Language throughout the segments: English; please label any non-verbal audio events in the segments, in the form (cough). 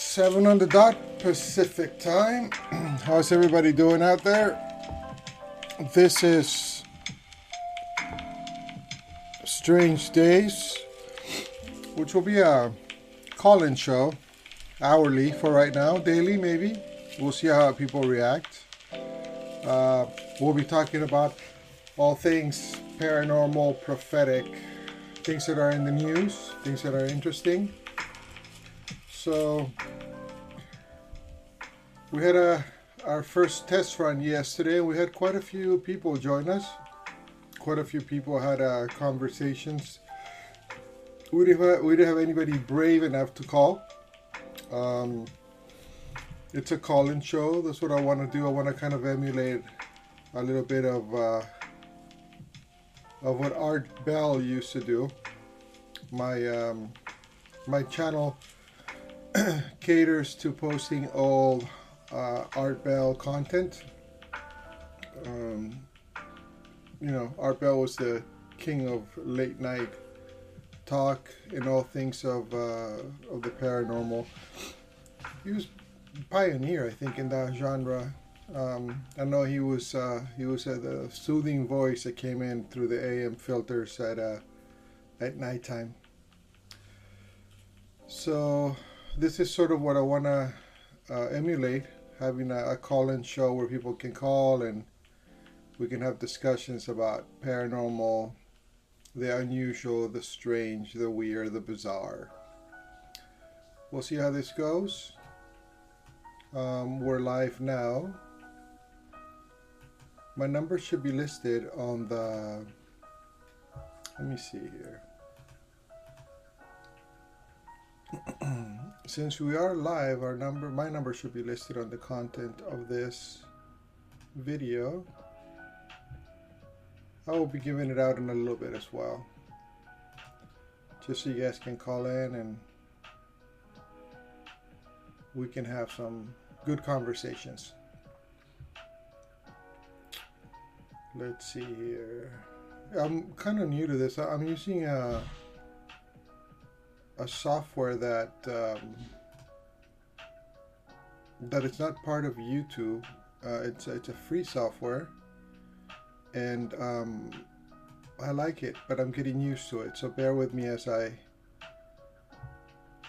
Seven on the dot Pacific time. (clears throat) How's everybody doing out there? This is Strange Days, which will be a call-in show, hourly for right now, daily maybe. We'll see how people react. Uh, we'll be talking about all things paranormal, prophetic, things that are in the news, things that are interesting. So we had a our first test run yesterday. And we had quite a few people join us. Quite a few people had uh, conversations. We didn't, have, we didn't have anybody brave enough to call. Um, it's a call-in show. That's what I want to do. I want to kind of emulate a little bit of uh, of what Art Bell used to do. My um, my channel (clears throat) caters to posting all uh, Art Bell content. Um, you know, Art Bell was the king of late night talk and all things of uh, of the paranormal. He was pioneer, I think, in that genre. Um, I know he was uh, he was uh, the soothing voice that came in through the AM filters at uh, at nighttime. So this is sort of what I want to uh, emulate, having a, a call-in show where people can call and we can have discussions about paranormal, the unusual, the strange, the weird, the bizarre. We'll see how this goes. Um, we're live now. My number should be listed on the. Let me see here. (clears throat) Since we are live, our number, my number should be listed on the content of this video. I will be giving it out in a little bit as well. Just so you guys can call in and we can have some good conversations. Let's see here. I'm kind of new to this. I'm using a a software that um, that it's not part of YouTube. Uh, it's it's a free software, and um, I like it, but I'm getting used to it. So bear with me as I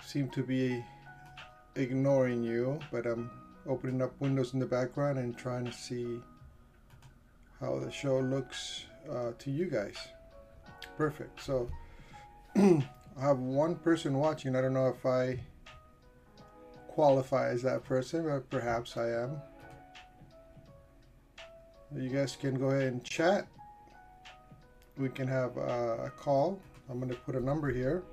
seem to be ignoring you, but I'm opening up windows in the background and trying to see how the show looks uh, to you guys. Perfect. So (clears throat) I have one person watching. I don't know if I qualify as that person, but perhaps I am. You guys can go ahead and chat. We can have a call. I'm going to put a number here.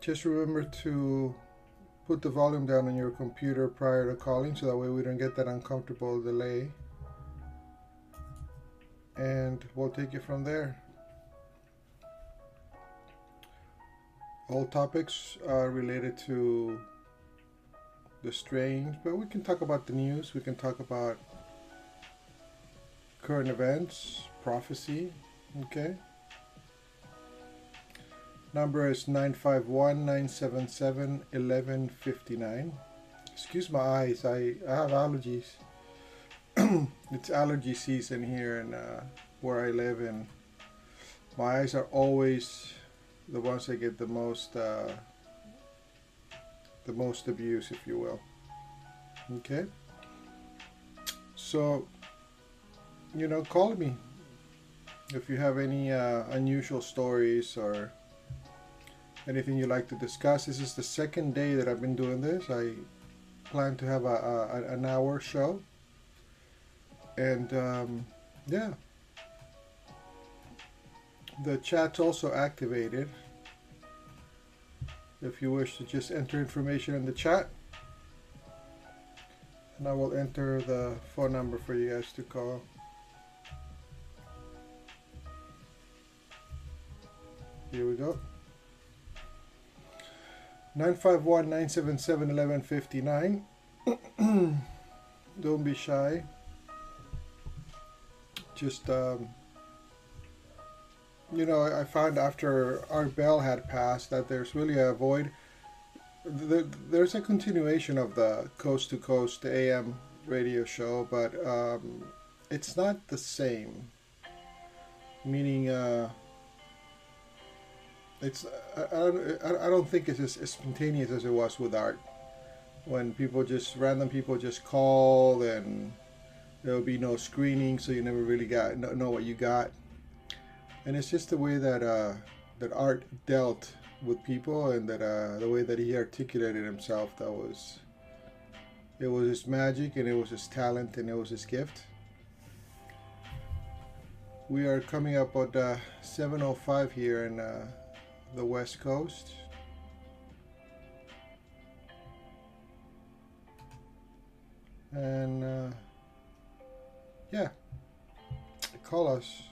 Just remember to put the volume down on your computer prior to calling so that way we don't get that uncomfortable delay. And we'll take it from there. All topics are related to the strange, but we can talk about the news, we can talk about current events, prophecy, okay? Number is 951-977-1159. Excuse my eyes, I, I have allergies. (clears throat) it's allergy season here and uh, where I live and my eyes are always the ones that get the most uh, the most abuse if you will okay so you know call me if you have any uh, unusual stories or anything you'd like to discuss. This is the second day that I've been doing this. I plan to have a, a an hour show, and um, yeah, the chat's also activated. If you wish to just enter information in the chat, and I will enter the phone number for you guys to call. Here we go. 951-977-1159. (clears throat) Don't be shy. Just um, you know, I found after Art Bell had passed that there's really a void. There's a continuation of the coast to coast AM radio show, but um, it's not the same. Meaning, uh, it's I, I, I don't think it's as spontaneous as it was with art. When people just random people just call and there'll be no screening, so you never really got know what you got and it's just the way that uh, that art dealt with people and that uh, the way that he articulated himself that was it was his magic and it was his talent and it was his gift. We are coming up at uh, 705 here in uh, the west coast. And uh, yeah. Call us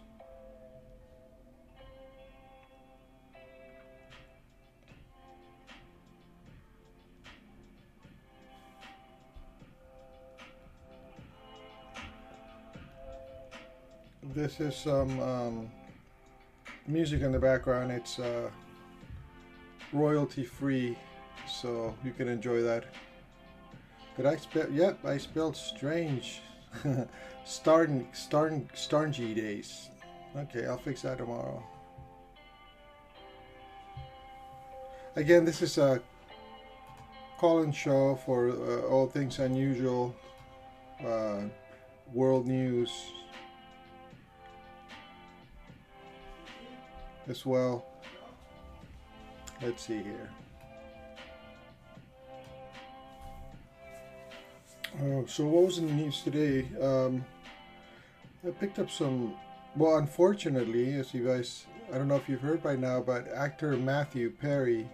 this is some um, music in the background. It's uh, royalty free, so you can enjoy that. Did I spell? Yep, I spelled strange. (laughs) Starn, Starn, Starngy days. Okay, I'll fix that tomorrow. Again, this is a call-in show for uh, all things unusual, uh, world news, as well. Let's see here. Uh, so what was in the news today? Um, I picked up some. Well, unfortunately, as you guys, I don't know if you've heard by now, but actor Matthew Perry,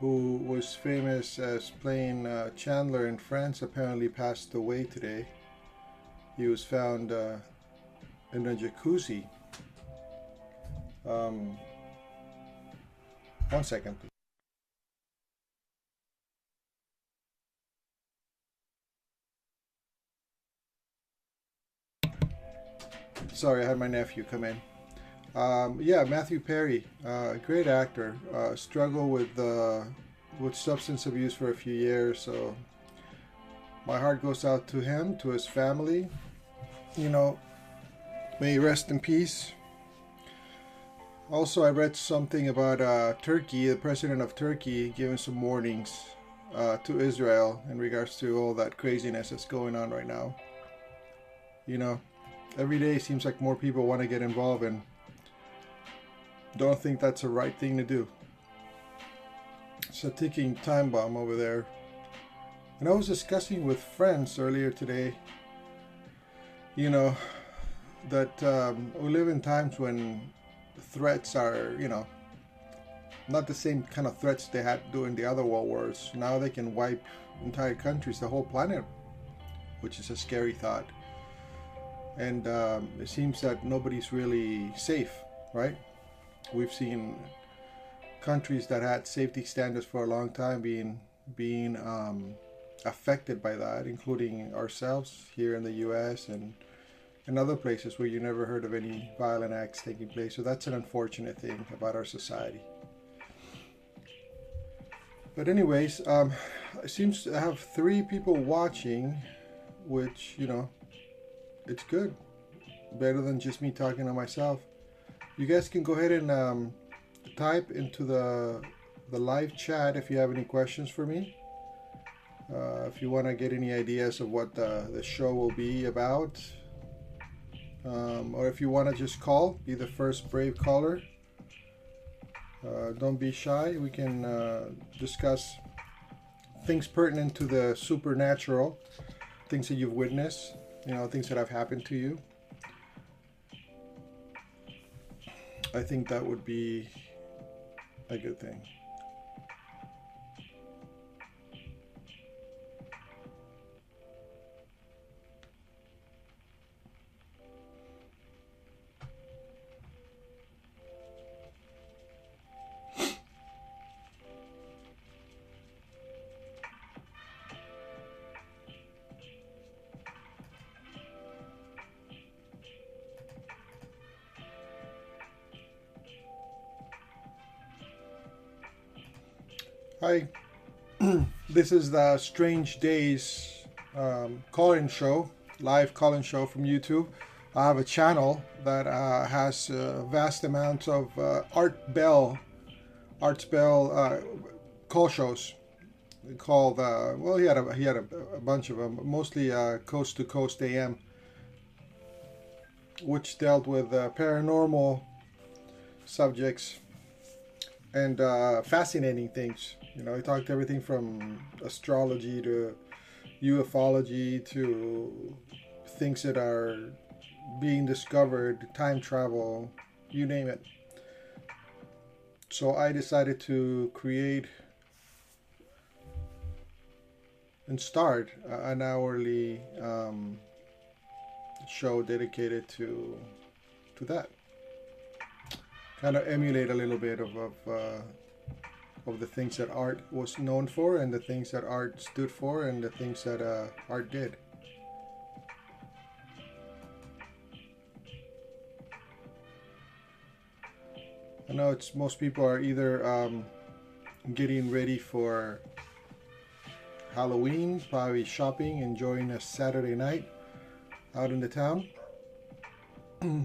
who was famous as playing uh, Chandler in Friends, apparently passed away today. He was found uh, in a jacuzzi um, one second, please. Sorry, I had my nephew come in. Um, yeah, Matthew Perry, uh, great actor. Uh, struggled with uh, with substance abuse for a few years, so my heart goes out to him, to his family. You know, may he rest in peace. Also, I read something about uh, Turkey, the president of Turkey, giving some warnings uh, to Israel in regards to all that craziness that's going on right now. You know, every day seems like more people want to get involved and don't think that's the right thing to do. It's a ticking time bomb over there. And I was discussing with friends earlier today, you know, that um, we live in times when threats are, you know, not the same kind of threats they had during the other world wars. Now they can wipe entire countries, the whole planet, which is a scary thought. And um, it seems that nobody's really safe, right? We've seen countries that had safety standards for a long time being being um, affected by that, including ourselves here in the U.S. and in other places where you never heard of any violent acts taking place. So that's an unfortunate thing about our society. But anyways, um, it seems to have three people watching, which you know, it's good, better than just me talking to myself. You guys can go ahead and um, type into the the live chat if you have any questions for me. Uh, if you want to get any ideas of what the, the show will be about, um, or if you want to just call, be the first brave caller. Uh, don't be shy. We can uh, discuss things pertinent to the supernatural, things that you've witnessed, you know, things that have happened to you. I think that would be a good thing. This is the Strange Days um, call-in show, live call-in show from YouTube. I have a channel that uh, has uh, vast amounts of uh, Art Bell, Art Bell uh, call shows. Called uh, well, he had a he had a, a bunch of them, mostly uh, Coast to Coast AM, which dealt with paranormal subjects and fascinating things. You know, he talked everything from astrology to ufology to things that are being discovered, time travel, you name it. So I decided to create and start an hourly um, show dedicated to to that. Kind of emulate a little bit of, of uh, of the things that art was known for and the things that art stood for and the things that uh, art did. I know it's most people are either um, getting ready for Halloween, probably shopping, enjoying a Saturday night out in the town. (clears throat) uh,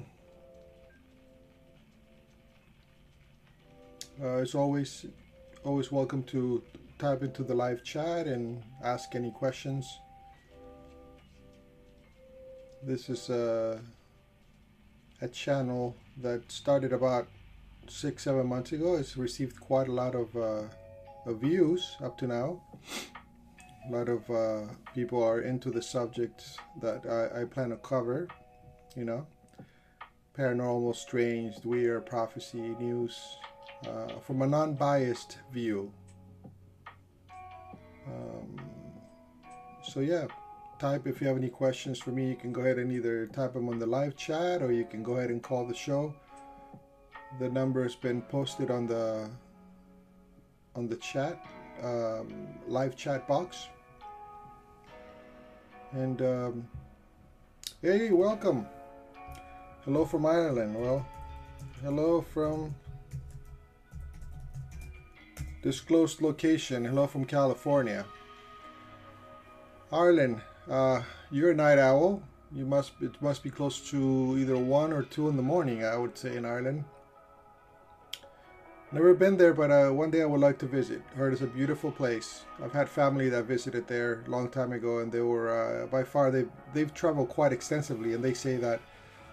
as always, always welcome to type into the live chat and ask any questions. This is a, a channel that started about six, seven months ago. It's received quite a lot of, uh, of views up to now. A lot of uh, people are into the subjects that I, I plan to cover, you know paranormal, strange, weird, prophecy, news, uh, from a non-biased view. Um, so yeah, type if you have any questions for me. You can go ahead and either type them on the live chat or you can go ahead and call the show. The number has been posted on the on the chat um, live chat box. And um, hey, welcome. Hello from Ireland. Well, hello from Disclosed location. Hello from California. Arlen, uh, you're a night owl. You must it must be close to either one or two in the morning. I would say in Ireland. Never been there, but uh, one day I would like to visit. Heard it's a beautiful place. I've had family that visited there a long time ago, and they were uh, by far they they've traveled quite extensively, and they say that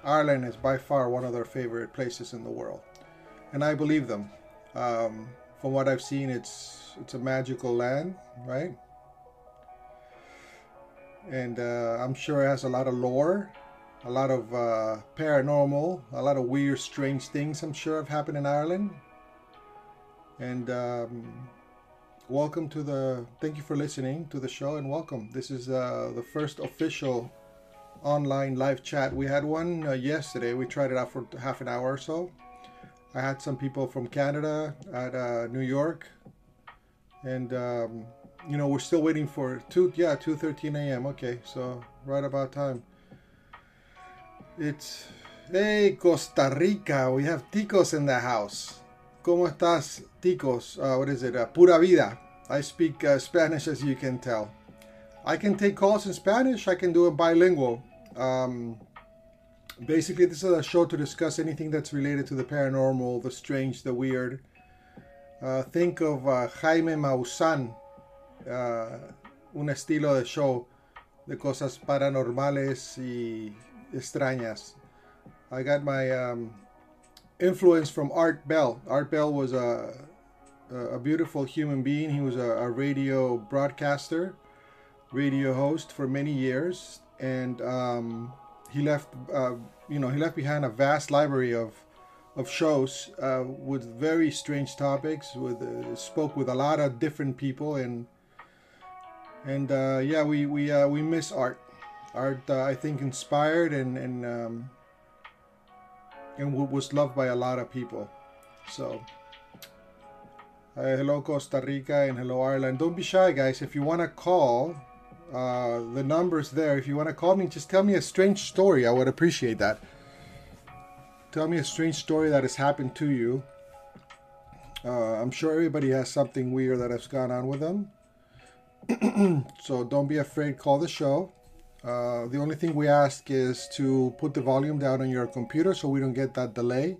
Ireland is by far one of their favorite places in the world, and I believe them. Um, from what I've seen, it's it's a magical land, right? And uh, I'm sure it has a lot of lore, a lot of uh, paranormal, a lot of weird, strange things. I'm sure have happened in Ireland. And um, welcome to the. Thank you for listening to the show, and welcome. This is uh, the first official online live chat. We had one uh, yesterday. We tried it out for half an hour or so I had some people from Canada at uh, New York, and um, you know we're still waiting for two. Yeah, two thirteen a.m. Okay, so right about time. It's hey Costa Rica. We have Ticos in the house. ¿Cómo estás, Ticos? Uh, what is it? Uh, pura vida. I speak uh, Spanish, as you can tell. I can take calls in Spanish. I can do it bilingual. Um, Basically, this is a show to discuss anything that's related to the paranormal, the strange, the weird. Uh, think of uh, Jaime Maussan, uh, un estilo de show de cosas paranormales y extrañas. I got my um, influence from Art Bell. Art Bell was a, a beautiful human being. He was a, a radio broadcaster, radio host for many years, and um, he left uh, you know he left behind a vast library of of shows uh, with very strange topics with uh, spoke with a lot of different people and and uh, yeah we we uh, we miss art. Art uh, I think inspired and and um, and was loved by a lot of people. So hello Costa Rica and hello Ireland. Don't be shy guys. If you want to call uh, the number's there. If you want to call me, just tell me a strange story. I would appreciate that. Tell me a strange story that has happened to you. Uh, I'm sure everybody has something weird that has gone on with them. (clears throat) so don't be afraid, call the show. Uh, the only thing we ask is to put the volume down on your computer so we don't get that delay.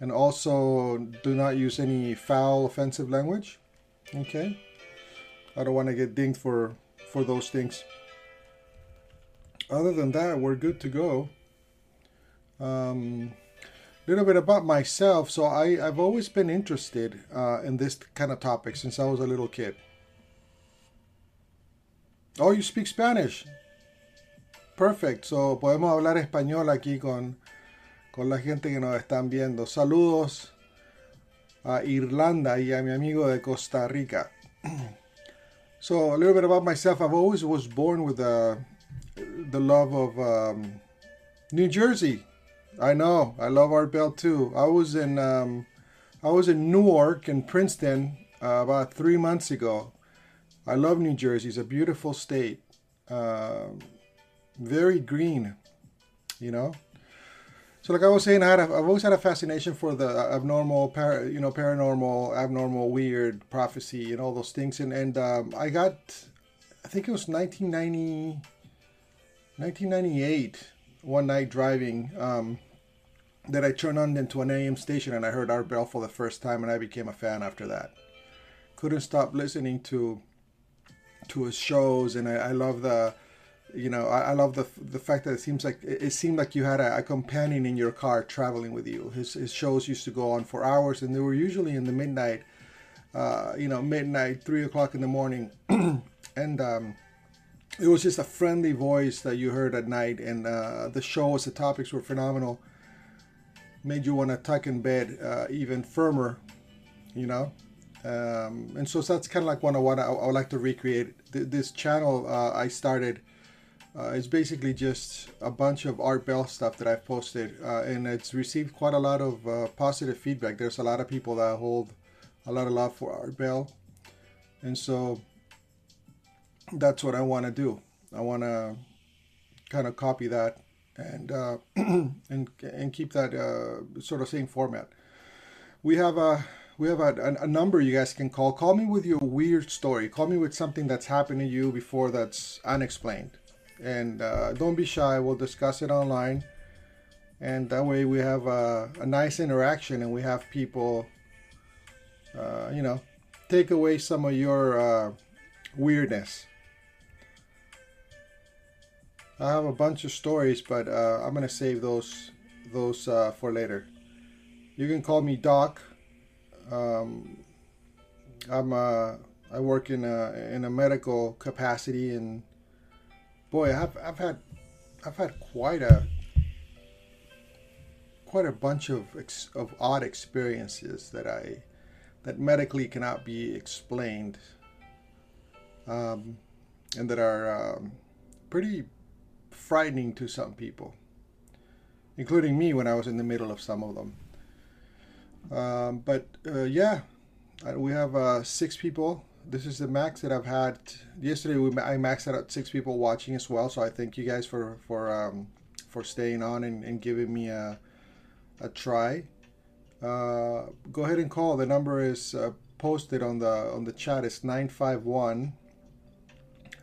And also, do not use any foul, offensive language. Okay? I don't want to get dinged for, for those things. Other than that, we're good to go. Um, little bit about myself. So I, I've always been interested uh, in this kind of topic since I was a little kid. Oh, you speak Spanish. Perfect. So podemos hablar español aquí con, con la gente que nos están viendo. Saludos a Irlanda y a mi amigo de Costa Rica. (clears throat) so a little bit about myself. I've always was born with the the love of um, New Jersey. I know. I love Art Bell too. I was in um, I was in Newark and Princeton uh, about three months ago. I love New Jersey. It's a beautiful state. Uh, very green, you know. So, like I was saying, I had a, I've always had a fascination for the abnormal, para, you know, paranormal, abnormal, weird, prophecy, and all those things. And and um, I got, I think it was 1990, 1998, one night driving, um, that I turned on into an AM station and I heard Art Bell for the first time, and I became a fan after that. Couldn't stop listening to to his shows, and I, I love the you know I, I, love the the fact that it seems like it, seemed like you had a, a, companion in your car traveling with you. His, his shows used to go on for hours and they were usually in the midnight uh, you know midnight three o'clock in the morning. (clears throat) And um, it was just a friendly voice that you heard at night and uh, the shows the topics were phenomenal. Made you want to tuck in bed uh, even firmer you know? Um, and so that's kind of like one I want I, I would like to recreate. This channel uh, I started uh, it's basically just a bunch of Art Bell stuff that I've posted, uh, and it's received quite a lot of uh, positive feedback. There's a lot of people that hold a lot of love for Art Bell, and so that's what I want to do. I want to kind of copy that and uh, (clears throat) and and keep that uh, sort of same format. We have a we have a, a, number you guys can call. Call me with your weird story. Call me with something that's happened to you before that's unexplained and uh, don't be shy we'll discuss it online. And that way we have a, a nice interaction and we have people uh, you know take away some of your uh, weirdness. I have a bunch of stories but uh, I'm gonna save those those uh, for later. You can call me Doc. Um, I'm uh, I work in a in a medical capacity and boy, I've I've had I've had quite a quite a bunch of of odd experiences that I that medically cannot be explained, um, and that are um, pretty frightening to some people, including me when I was in the middle of some of them. Um, but uh, yeah, we have uh, six people this is the max that I've had. Yesterday we I maxed out at six people watching as well. So I thank you guys for for um, for staying on and, and giving me a a try. Uh, go ahead and call. The number is uh, posted on the on the chat. It's 951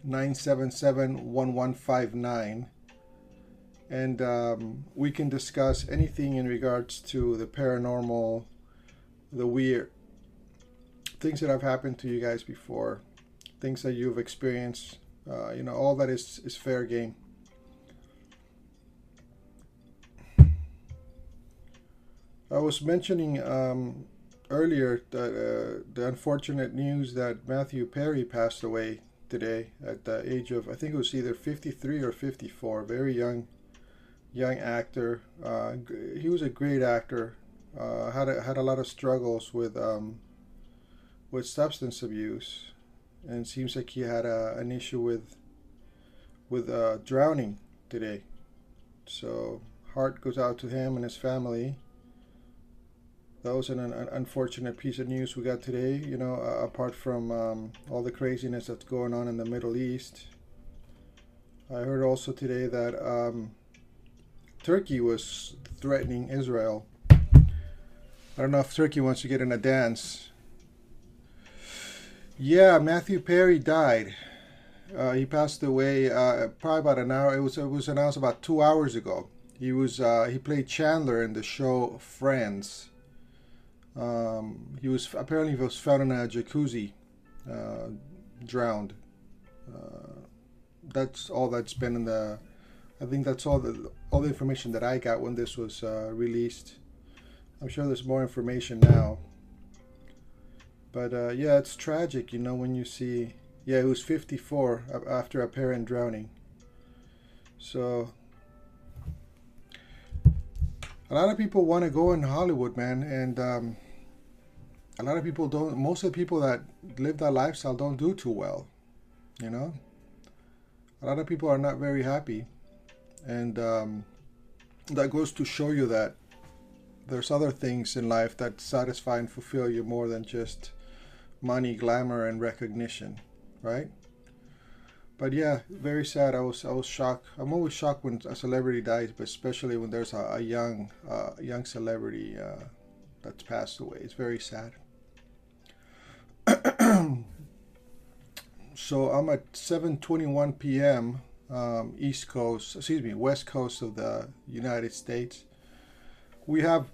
977 1159 and um, we can discuss anything in regards to the paranormal, the weird, things that have happened to you guys before, things that you've experienced. Uh, you know, all that is is fair game. I was mentioning um, earlier that uh, the unfortunate news that Matthew Perry passed away today at the age of I think it was either 53 or 54. Very young, young actor. Uh, he was a great actor. Uh, had a, had a lot of struggles with um, with substance abuse, and seems like he had a, an issue with with uh, drowning today. So heart goes out to him and his family. That was an, an unfortunate piece of news we got today. You know, uh, apart from um, all the craziness that's going on in the Middle East. I heard also today that um, Turkey was threatening Israel I don't know if Turkey wants to get in a dance. Yeah, Matthew Perry died. Uh, he passed away uh, probably about an hour. It was it was announced about two hours ago. He was uh, he played Chandler in the show Friends. Um, he was apparently he was found in a jacuzzi, uh, drowned. Uh, that's all that's been in the. I think that's all the all the information that I got when this was uh, released. I'm sure there's more information now. But uh, yeah, it's tragic, you know, when you see. Yeah, he was 54 after a parent drowning. So a lot of people want to go in Hollywood, man, and um, a lot of people don't. Most of the people that live that lifestyle don't do too well, you know. A lot of people are not very happy, and um, that goes to show you that there's other things in life that satisfy and fulfill you more than just money, glamour, and recognition, right? But yeah, very sad. I was I was shocked. I'm always shocked when a celebrity dies, but especially when there's a, a young uh, young celebrity uh, that's passed away. It's very sad. (clears throat) so I'm at 7:21 p.m. Um, East Coast, excuse me, West Coast of the United States. We have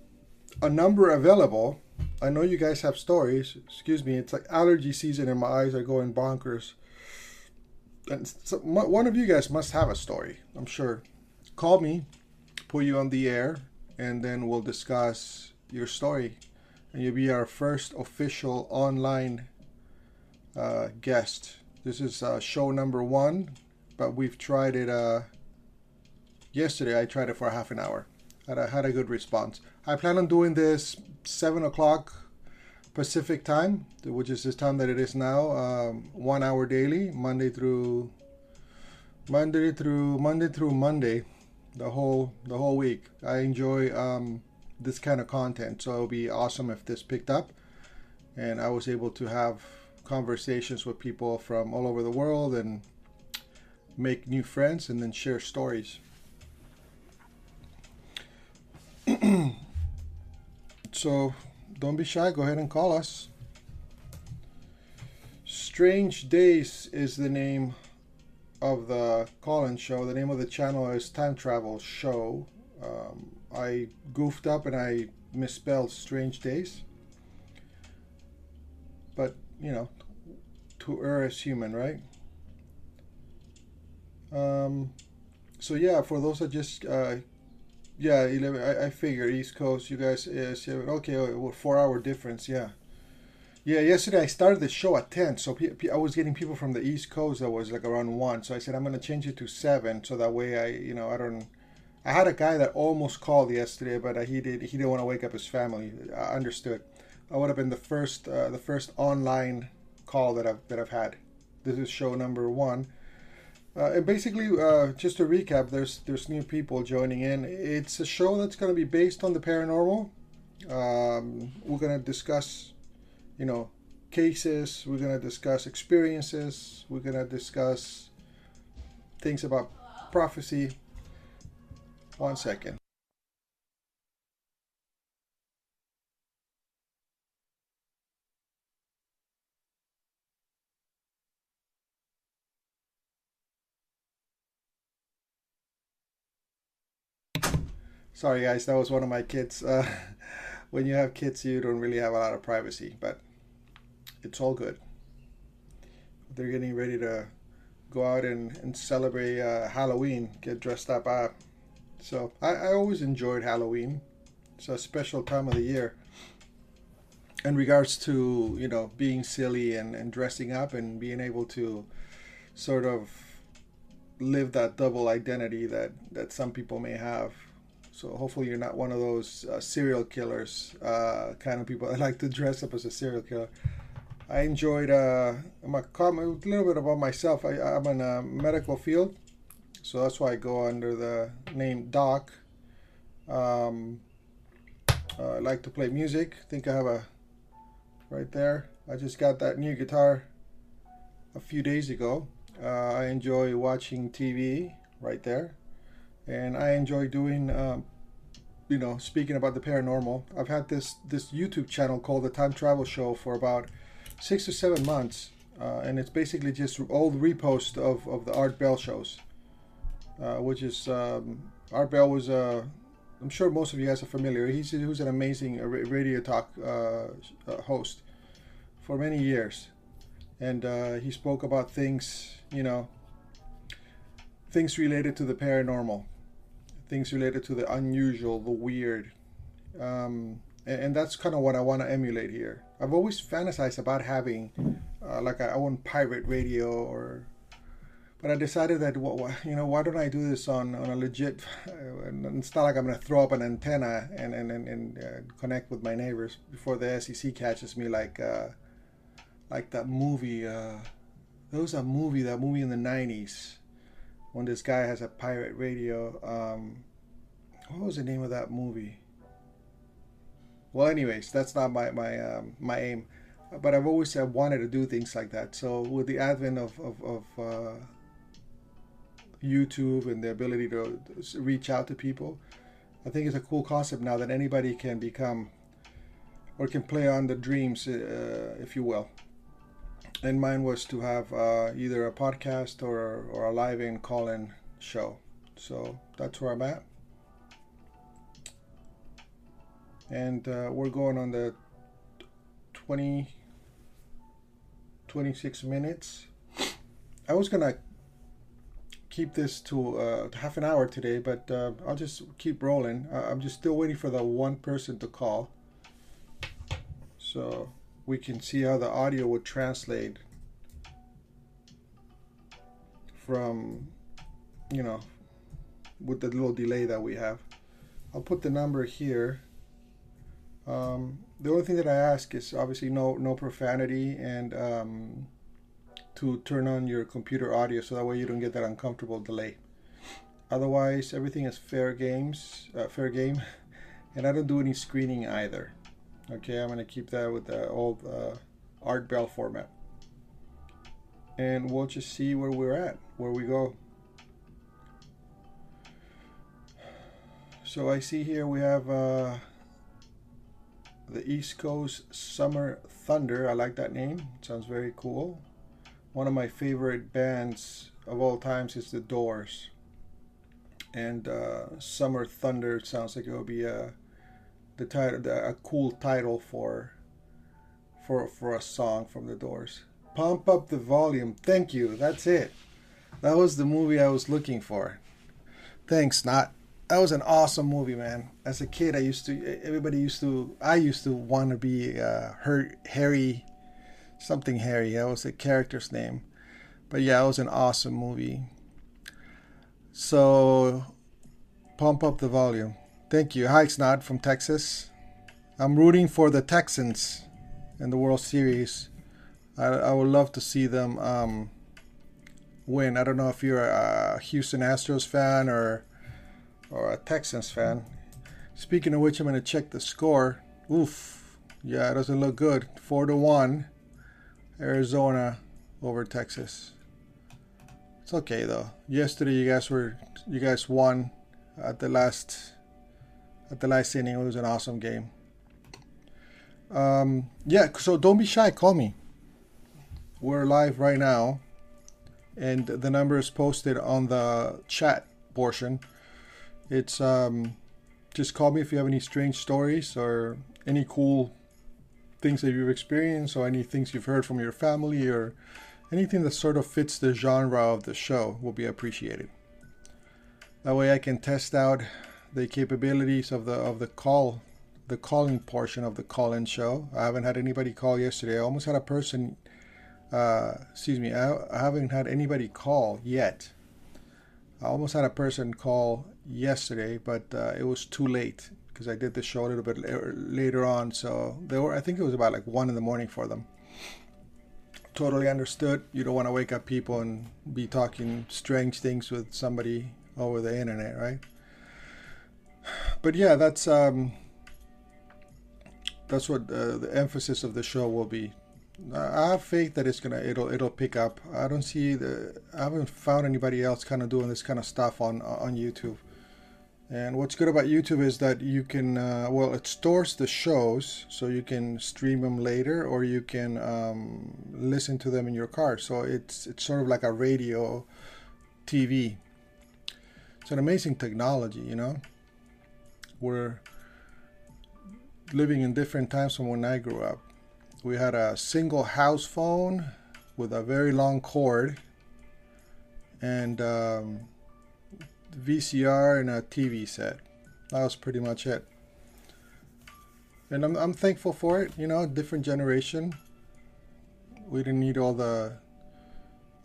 a number available. I know you guys have stories. Excuse me, it's like allergy season and my eyes are going bonkers. And so, one of you guys must have a story, I'm sure. Call me, put you on the air, and then we'll discuss your story. And you'll be our first official online uh, guest. This is uh, show number one, but we've tried it uh, yesterday. I tried it for half an hour. Had a, had a good response. I plan on doing this seven o'clock Pacific time, which is this time that it is now, um, one hour daily, Monday through Monday through Monday through Monday, the whole the whole week. I enjoy um, this kind of content, so it'll be awesome if this picked up, and I was able to have conversations with people from all over the world and make new friends and then share stories. (clears throat) So don't be shy. Go ahead and call us. Strange Days is the name of the call-in show. The name of the channel is Time Travel Show. Um, I goofed up and I misspelled Strange Days. But, you know, to err is human, right? Um, so yeah, for those that just uh, yeah, 11. I, I figure East Coast, you guys, yeah, seven. Okay, uh, well, four hour difference. Yeah. Yeah, yesterday I started the show at 10, so I was getting people from the East Coast that was like around 1. So I said, I'm to change it to 7 so that way I, you know, I don't. I had a guy that almost called yesterday, but he did. He didn't want to wake up his family. I understood. I would have been the first, uh, the first online call that I've that I've had. This is show number one. Uh, and basically, uh, just to recap, there's there's new people joining in. It's a show that's going to be based on the paranormal. Um, we're going to discuss, you know, cases. We're going to discuss experiences. We're going to discuss things about prophecy. One second. Sorry, guys, that was one of my kids. Uh, (laughs) when you have kids, you don't really have a lot of privacy, but it's all good. They're getting ready to go out and, and celebrate uh, Halloween, get dressed up. Uh, so I, I always enjoyed Halloween. It's a special time of the year. In regards to, you know, being silly and, and dressing up and being able to sort of live that double identity that, that some people may have so hopefully you're not one of those uh, serial killers uh, kind of people that like to dress up as a serial killer. I enjoyed. Uh, a, comment, a little bit about myself. I, I'm in a medical field, so that's why I go under the name Doc. Um, uh, I like to play music. I think I have a right there. I just got that new guitar a few days ago. Uh, I enjoy watching TV right there and I enjoy doing, um, you know, speaking about the paranormal. I've had this this YouTube channel called the Time Travel Show for about six or seven months, uh, and it's basically just old repost of of the Art Bell shows, uh, which is um, Art Bell was a uh, I'm sure most of you guys are familiar. He's he was an amazing radio talk uh, uh, host for many years, and uh, he spoke about things, you know, things related to the paranormal, things related to the unusual, the weird, um, and, and, that's kind of what I want to emulate here. I've always fantasized about having uh, like a own pirate radio or but I decided that you know why don't I do this on, on a legit? It's not like I'm gonna throw up an antenna and and and, and uh, connect with my neighbors before the SEC catches me like uh, like that movie. Uh, there was a movie that movie in the '90s when this guy has a pirate radio. Um, what was the name of that movie? Well, anyways, that's not my my um, my aim but I've always uh, wanted to do things like that. So with the advent of of, of uh, YouTube and the ability to reach out to people. I think it's a cool concept now that anybody can become or can play on the dreams, uh, if you will. And mine was to have uh, either a podcast or, or a live in call in show. So that's where I'm at. And uh, we're going on the 20, 26 minutes. I was gonna keep this to uh, half an hour today, but uh, I'll just keep rolling. I'm just still waiting for the one person to call. So we can see how the audio would translate from, you know, with the little delay that we have. I'll put the number here. Um, the only thing that I ask is obviously no no profanity and um, to turn on your computer audio so that way you don't get that uncomfortable delay. Otherwise, everything is fair games, uh, fair game, (laughs) and I don't do any screening either. Okay, I'm gonna keep that with the old uh, Art Bell format, and we'll just see where we're at, where we go. So I see here we have uh, the East Coast Summer Thunder. I like that name. It sounds very cool one of my favorite bands of all times is The Doors. And uh, Summer Thunder sounds like it would be a the title, a cool title for for for a song from The Doors. Pump up the volume. Thank you. That's it. That was the movie I was looking for. Thanks, not. That was an awesome movie, man. As a kid, I used to. Everybody used to. I used to want to be uh, her Harry something Harry. That was the character's name. But yeah, it was an awesome movie. So, pump up the volume. Thank you. Hi, Snod from Texas. I'm rooting for the Texans in the World Series. I, I would love to see them um, win. I don't know if you're a Houston Astros fan or or a Texans fan. Speaking of which, I'm going to check the score. Oof. Yeah, it doesn't look good. Four to one. Arizona over Texas. It's okay though. Yesterday you guys were you guys won at the last at the last inning. It was an awesome game. Um, yeah, so don't be shy. Call me. We're live right now, and the number is posted on the chat portion. It's um, just call me if you have any strange stories or any cool things that you've experienced or any things you've heard from your family or anything that sort of fits the genre of the show will be appreciated. That way I can test out the capabilities of the of the call the calling portion of the call-in show. I haven't had anybody call yesterday. I almost had a person uh, excuse me, I, I haven't had anybody call yet. I almost had a person call yesterday, but uh, it was too late because I did the show a little bit later on. So they were, I think it was about like one in the morning for them. Totally understood. You don't want to wake up people and be talking strange things with somebody over the internet, right? But yeah, that's um, that's what uh, the emphasis of the show will be. I have faith that it's gonna it'll it'll pick up. I don't see the I haven't found anybody else kind of doing this kind of stuff on on YouTube And what's good about YouTube is that you can, uh, well, it stores the shows so you can stream them later or you can um, listen to them in your car. So it's it's sort of like a radio TV. It's an amazing technology, you know. We're living in different times from when I grew up. We had a single house phone with a very long cord and um, VCR and a TV set. That was pretty much it. And I'm, I'm thankful for it, you know, different generation. We didn't need all the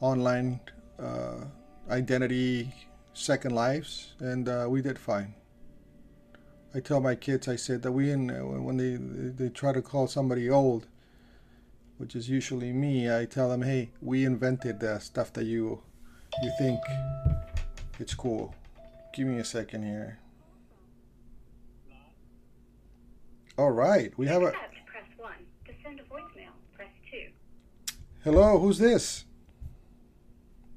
online uh, identity second lives, and uh, we did fine. I tell my kids, I said that we, in, when they, they try to call somebody old, which is usually me, I tell them, hey, we invented the stuff that you you think it's cool. Give me a second here. All right, we have a. Press one to send a voicemail. Press two. Hello, who's this?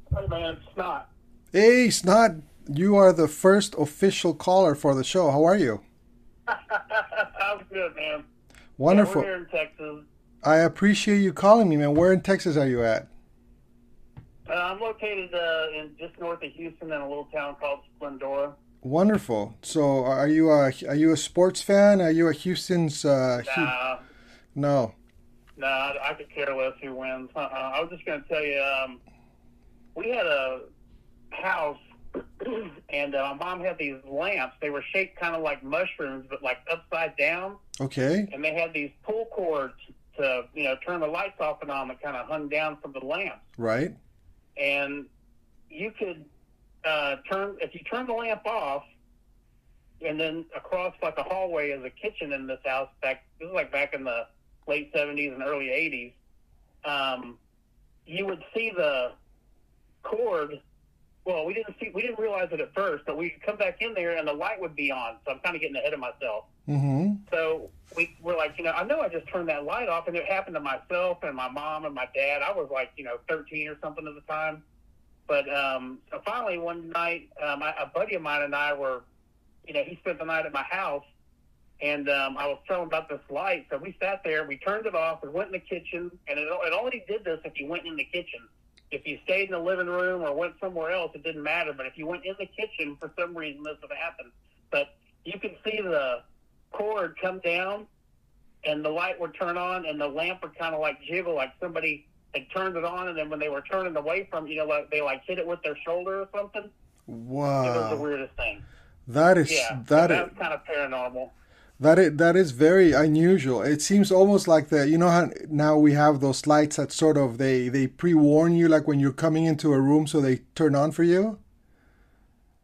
Hey man, Snot. Hey, Snot. You are the first official caller for the show. How are you? (laughs) I'm good, man. Wonderful. Yeah, we're here in Texas. I appreciate you calling me, man. Where in Texas are you at? Uh, I'm located uh, in just north of Houston in a little town called Splendora. Wonderful. So, are you a are you a sports fan? Are you a Houston's? Uh, Nah, no. nah, I, I could care less who wins. Uh-uh. I was just going to tell you, um, we had a house, and uh, my mom had these lamps. They were shaped kind of like mushrooms, but like upside down, Okay. and they had these pull cords to, you know, turn the lights off and on that kind of hung down from the lamps. Right. and you could uh, turn if you turn the lamp off, and then across like a hallway is a kitchen in this house. Back this is like back in the late seventies and early eighties. Um, you would see the cord. Well, we didn't see we didn't realize it at first, but we could come back in there and the light would be on. So I'm kind of getting ahead of myself. Mm-hmm. So we were like, you know, I know I just turned that light off, and it happened to myself and my mom and my dad. I was like, you know, 13 or something at the time. But um, so finally, one night, um, I, a buddy of mine and I were, you know, he spent the night at my house, and um, I was telling about this light. So we sat there, we turned it off, we went in the kitchen, and it, it only did this if you went in the kitchen. If you stayed in the living room or went somewhere else, it didn't matter. But if you went in the kitchen, for some reason, this would happen. But you could see the cord come down and the light would turn on and the lamp would kind of like jiggle like somebody had turned it on and then when they were turning away from you know like they like hit it with their shoulder or something Wow, it was the weirdest thing That is yeah, that, so that is kind of paranormal that is that is very unusual. It seems almost like the you know how now we have those lights that sort of they they pre-warn you like when you're coming into a room so they turn on for you.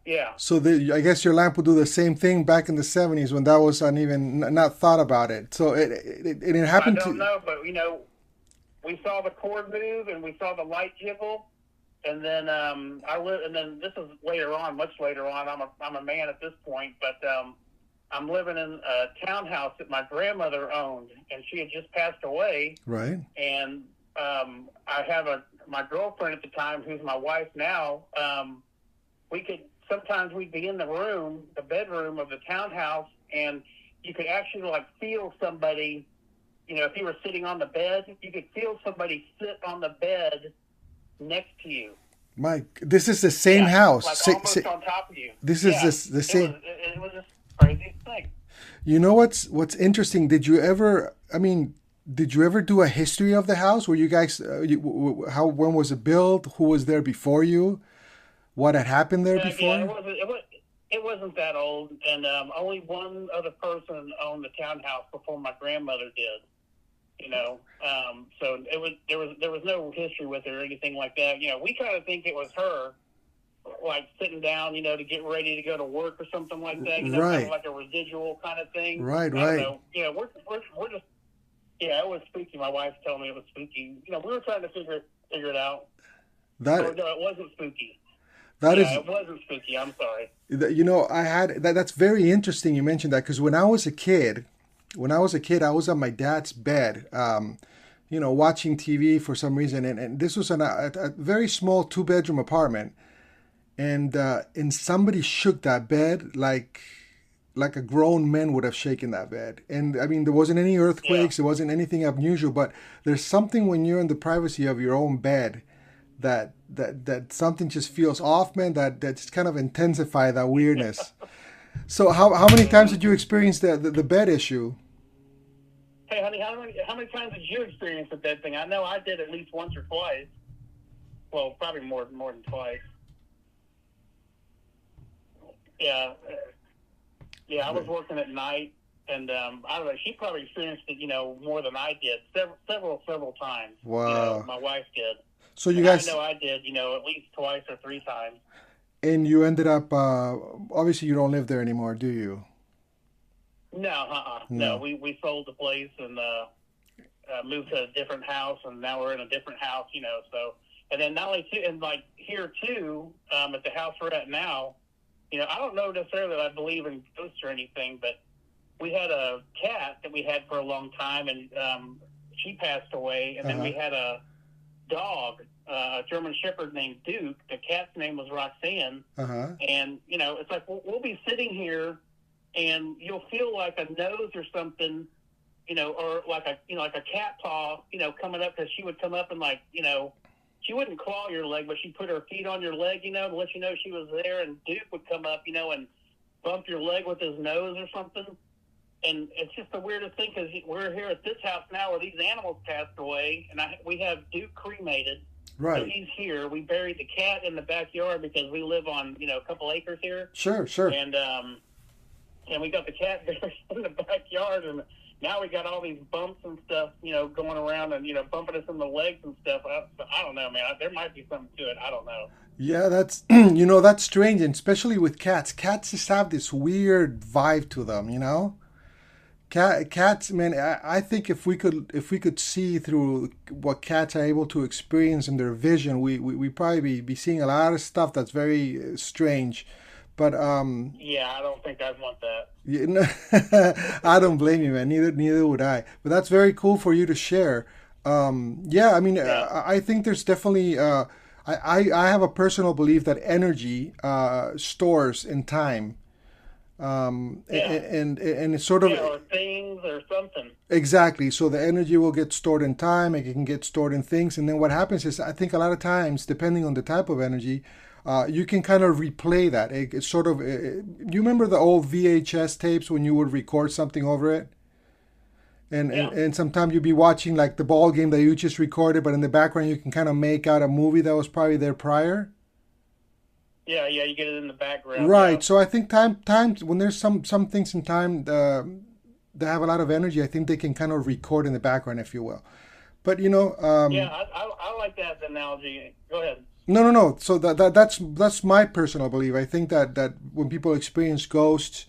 yeah So the, I guess your lamp would do the same thing back in the 70s when that was uneven, not thought about it. So it it, it, it i happened don't to know but you know we saw the cord move and we saw the light jiggle and then um i live and then this is later on much later on i'm a i'm a man at this point but um i'm living in a townhouse that my grandmother owned and she had just passed away right. and um, I have a my girlfriend at the time, who's my wife now. Um, we could sometimes we'd be in the room, the bedroom of the townhouse, and you could actually like feel somebody. You know, if you were sitting on the bed, you could feel somebody sit on the bed next to you. Mike, this is the same Yeah, house. like almost on top of you. This is Yeah, this- the it same- Was, it, it was crazy thing. you know what's what's interesting? Did you ever? I mean, did you ever do a history of the house? Were you guys? Uh, you, how? When was it built? Who was there before you? What had happened there Yeah, before? Yeah, it wasn't. It, was, it wasn't that old, and um, only one other person owned the townhouse before my grandmother did. You know, um, so it was there was there was no history with it or anything like that. You know, we kind of think it was her, like sitting down, you know, to get ready to go to work or something like that. You know, kind Right. of like a residual kind of thing. Right, I right. know. Know, we're, we're we're just yeah, it was spooky. My wife told me it was spooky. You know, we were trying to figure figure it out. That Or, no, it wasn't spooky. that is yeah, it wasn't spooky. I'm sorry. You know i had that that's very interesting you mentioned that because when i was a kid when i was a kid i was on my dad's bed um you know watching tv for some reason and, and this was an, a, a very small two bedroom apartment and uh, and somebody shook that bed like like a grown man would have shaken that bed. And I mean, there wasn't any earthquakes, Yeah. there wasn't anything unusual, but there's something when you're in the privacy of your own bed that that that something just feels off, man. That that just kind of intensify that weirdness. (laughs) so how how many times did you experience the the, the bed issue? Hey, honey, how many how many times did you experience the bed thing? I know I did at least once or twice. Well, probably more more than twice. Yeah, yeah. I was working at night, and um, I don't know. She probably experienced it, you know, more than I did. Several, several, several times. You Wow. know, my wife did. So you And guys I know I did. You know, at least twice or three times. and you ended up uh, obviously you don't live there anymore, do you? No, uh-uh. No. No, we we sold the place and uh, uh, moved to a different house, and now we're in a different house. You know, so and then not only too, and like here too, um, at the house we're at now, you know, I don't know necessarily that I believe in ghosts or anything, but we had a cat that we had for a long time, and um, she passed away, and then Uh-huh. we had a dog, uh, a German Shepherd named Duke. The cat's name was Roxanne. Uh huh. And, you know, it's like we'll, we'll be sitting here and you'll feel like a nose or something, you know, or like a, you know, like a cat paw, you know, coming up because she would come up and like, you know, she wouldn't claw your leg, but she'd put her feet on your leg, you know, to let you know she was there. And Duke would come up, you know, and bump your leg with his nose or something. And it's just the weirdest thing because we're here at this house now where these animals passed away, and I, we have Duke cremated. So Right. he's here. We buried the cat in the backyard because we live on, you know, a couple acres here, Sure, sure. and um, and we got the cat (laughs) buried in the backyard, and now we got all these bumps and stuff, you know, going around and you know bumping us in the legs and stuff. I, I don't know, man. There might be something to it. I don't know. Yeah, that's (clears throat) you know that's strange, and especially with cats. Cats just have this weird vibe to them, you know. Cat, cats, man. I, I think if we could, if we could see through what cats are able to experience in their vision, we we we probably be, be seeing a lot of stuff that's very uh, strange. But um, Yeah, I don't think I'd want that. you know, (laughs) I don't blame you, man. Neither neither would I. But that's very cool for you to share. Um, yeah, I mean, Yeah. I, I think there's definitely. Uh, I, I I have a personal belief that energy uh, stores in time. Um, Yeah. and, and and it's sort of Yeah, or things or something. Exactly. So the energy will get stored in time, and it can get stored in things, and then what happens is, I think a lot of times, depending on the type of energy, uh, you can kind of replay that. It, it's sort of. Uh, you remember the old VHS tapes when you would record something over it, and and, Yeah. and sometimes you'd be watching like the ball game that you just recorded, but in the background you can kind of make out a movie that was probably there prior. Yeah, yeah, you get it in the background. Right. yeah. So I think time times when there's some some things in time uh, that have a lot of energy, I think they can kind of record in the background, if you will. But you know, um, Yeah, I, I, I like that analogy. Go ahead. No, no, no. So that, that that's that's my personal belief. I think that that when people experience ghosts,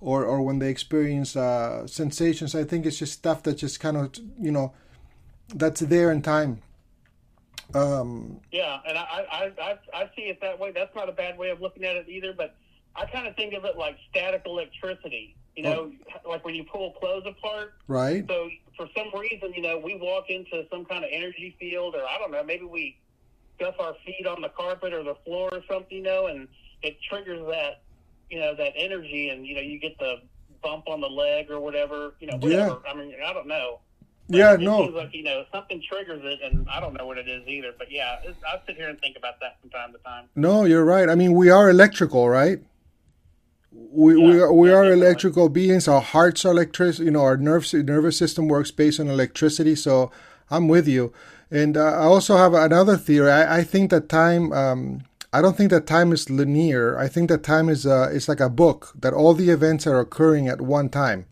or or when they experience uh, sensations, I think it's just stuff that just kind of you know, that's there in time. Um, Yeah, and I, I, I, I see it that way. That's not a bad way of looking at it either, but I kind of think of it like static electricity. You know, like when you pull clothes apart. right. So for some reason, you know, we walk into some kind of energy field, or I don't know, maybe we stuff our feet on the carpet or the floor or something, you know, and it triggers that, you know, that energy, and you know, you get the bump on the leg or whatever, you know, whatever. I mean, I don't know. But Yeah. No. like you know something triggers it, and I don't know what it is either. But yeah, I sit here and think about that from time to time. No, you're right. I mean, we are electrical, right? We we Yeah, are, we yeah, are electrical beings. Our hearts are electric. You know, our nerves nervous system works based on electricity. So I'm with you. And uh, I also have another theory. I, I think that time. Um, I don't think that time is linear. I think that time is uh, it's like a book that all the events are occurring at one time.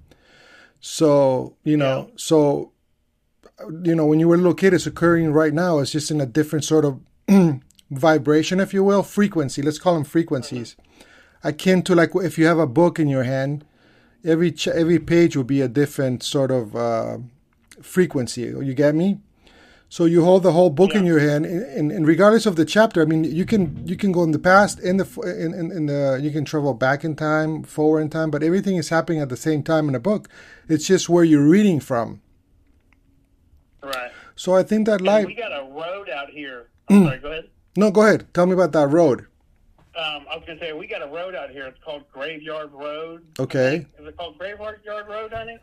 So you know, Yeah. so you know, when you were a little kid, it's occurring right now. It's just in a different sort of (clears throat) vibration, if you will, frequency. Let's call them frequencies. Akin to like if you have a book in your hand, every ch- every page will be a different sort of uh, frequency. You get me? So you hold the whole book in your hand, and, and, and regardless of the chapter, I mean, you can you can go in the past, in the in, in, in the you can travel back in time, forward in time, but everything is happening at the same time in a book. It's just where you're reading from. Right. So I think that life. we got a road out here. (clears throat) I'm sorry. Go ahead. No, go ahead. Tell me about that road. Um, I was gonna say we got a road out here. It's called Graveyard Road. Okay. Is it called Graveyard Road, honey?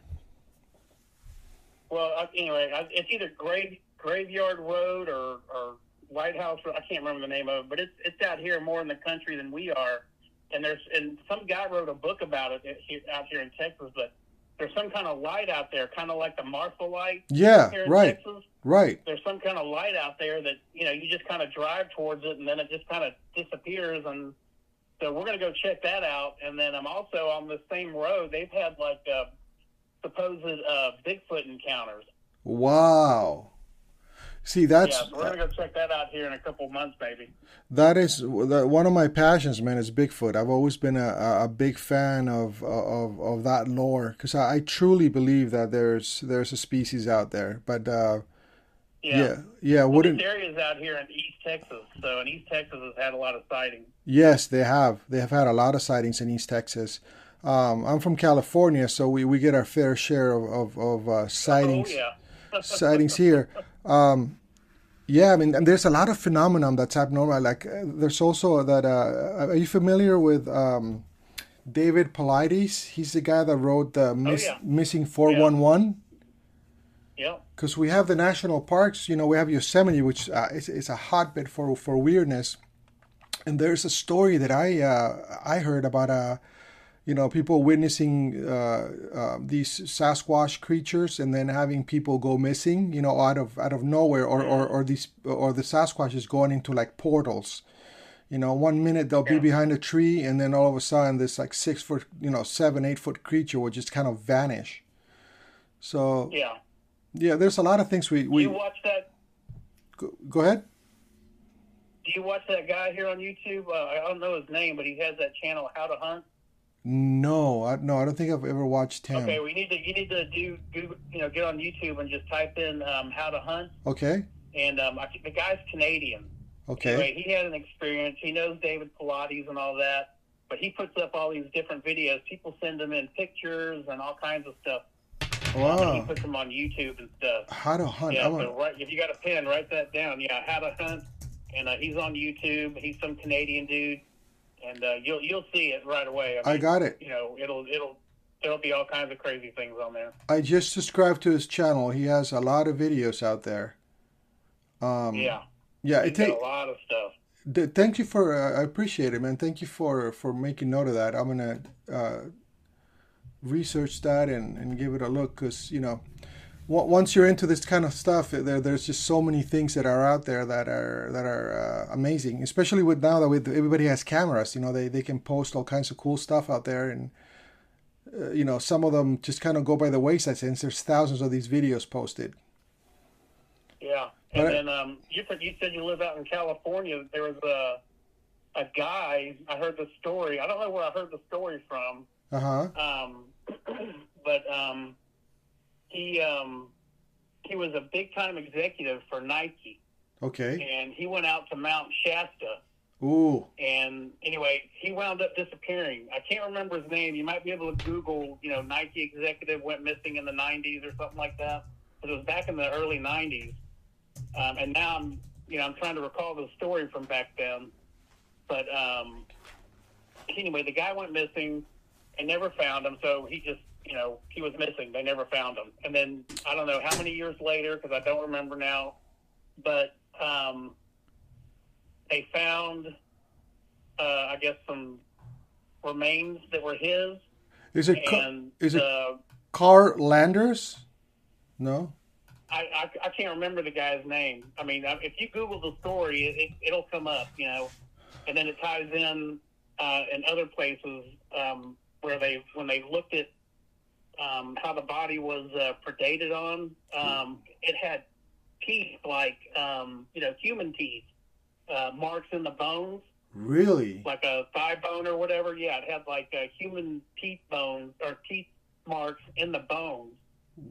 Well, anyway, it's either Grave Graveyard Road or, or Lighthouse. Road. I can't remember the name of it, but it's it's out here more in the country than we are. And there's and some guy wrote a book about it here- out here in Texas, but there's some kind of light out there, kind of like the Marfa light Yeah, right, Texas. right. There's some kind of light out there that you know you just kind of drive towards it, and then it just kind of disappears. And so we're gonna go check that out. And then I'm also on the same road. They've had like uh, supposed uh, Bigfoot encounters. Wow. See, that's yeah, so we're gonna go check that out here in a couple months, maybe. that is the, one of my passions, man. Is Bigfoot. I've always been a, a- big fan of of of that lore because I, I truly believe that there's there's a species out there. But uh, Yeah. yeah, yeah, Well, wouldn't this area is out here in East Texas, so in East Texas has had a lot of sightings. Yes, they have. They have had a lot of sightings in East Texas. Um, I'm from California, so we, we get our fair share of of, of uh, sightings Oh yeah. (laughs) sightings here. Um, yeah, I mean, and there's a lot of phenomenon that's abnormal. Like, uh, there's also that. Uh, are you familiar with um, David Paulides? He's the guy that wrote the miss, yeah. Missing 411. yeah. Because we have the national parks, you know, we have Yosemite, which uh, is, is a hotbed for for weirdness. And there's a story that I uh, I heard about uh, you know, people witnessing uh, uh, these Sasquatch creatures and then having people go missing, you know, out of out of nowhere, or or, or these or the Sasquatch is going into like portals. You know, one minute they'll be behind a tree, and then all of a sudden this like six foot, you know, seven eight foot creature will just kind of vanish. So Yeah. yeah, there's a lot of things we we you watch that? go, go ahead. Do you watch that guy here on YouTube? Uh, I don't know his name, but he has that channel, How to Hunt. No, I, no, I don't think I've ever watched him. Okay, we need to you need to do Google, you know get on YouTube and just type in um, How to Hunt, Okay, and um, I, the guy's Canadian. okay, Anyway, he had an experience. He knows David Paulides and all that, but he puts up all these different videos. People send him in pictures and all kinds of stuff. And he puts them on YouTube and stuff. How to hunt? Yeah, so right, if you got a pen, write that down. Yeah, How to Hunt, and uh, he's on YouTube. He's some Canadian dude, and uh, you'll you'll see it right away. I got it. you know, it'll it'll there'll be all kinds of crazy things on there. I just subscribed to his channel. He has a lot of videos out there. Um, yeah, yeah. he's It takes a lot of stuff. th- thank you for. Uh, I appreciate it, man. Thank you for for making note of that. I'm gonna uh, research that and and give it a look because you know. On- Once you're into this kind of stuff, there, there's just so many things that are out there that are that are uh, amazing. Especially with now that with everybody has cameras, you know, they, they can post all kinds of cool stuff out there, and uh, you know, some of them just kind of go by the wayside since there's thousands of these videos posted. Yeah, and Right. then um, you said you said you live out in California. There was a a guy. I heard the story. I don't know where I heard the story from. Uh huh. Um, (clears throat) but um, he um, he was a big time executive for Nike, Okay. and he went out to Mount Shasta. Ooh. And anyway, he wound up disappearing. I can't remember his name. You might be able to Google, you know, Nike executive went missing in the '90s or something like that. But it was back in the early '90s. Um, and now I'm, you know, I'm trying to recall the story from back then. But um, anyway, the guy went missing. and never found him, so he just, you know, he was missing. They never found him. And then I don't know how many years later, because I don't remember now, but um, they found, uh, I guess, some remains that were his, Is it and is it the, Carl Landers? No. I, I I can't remember the guy's name. I mean, if you Google the story, it, it, it'll come up, you know, and then it ties in uh, in other places um, where they when they looked at um, how the body was uh, predated on, um, it had teeth like um, you know human teeth, uh, marks in the bones, Really? like a thigh bone or whatever. Yeah, it had like uh, human teeth bones or teeth marks in the bones.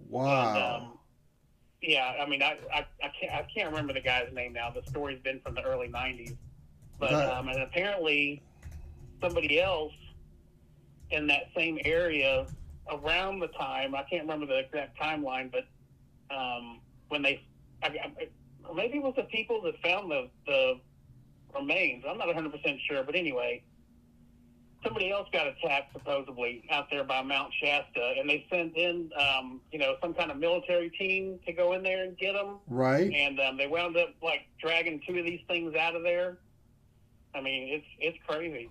Wow. And, um, yeah, I mean, I, I, I can't I can't remember the guy's name now. The story's been from the early '90s, but That- um, and apparently somebody else in that same area around the time I can't remember the exact timeline, but um, when they I, I, maybe it was the people that found the the remains. I'm not 100 percent sure, but anyway, somebody else got attacked supposedly out there by Mount Shasta, and they sent in, um, you know, some kind of military team to go in there and get them, Right? and um, they wound up like dragging two of these things out of there. I mean, it's it's crazy.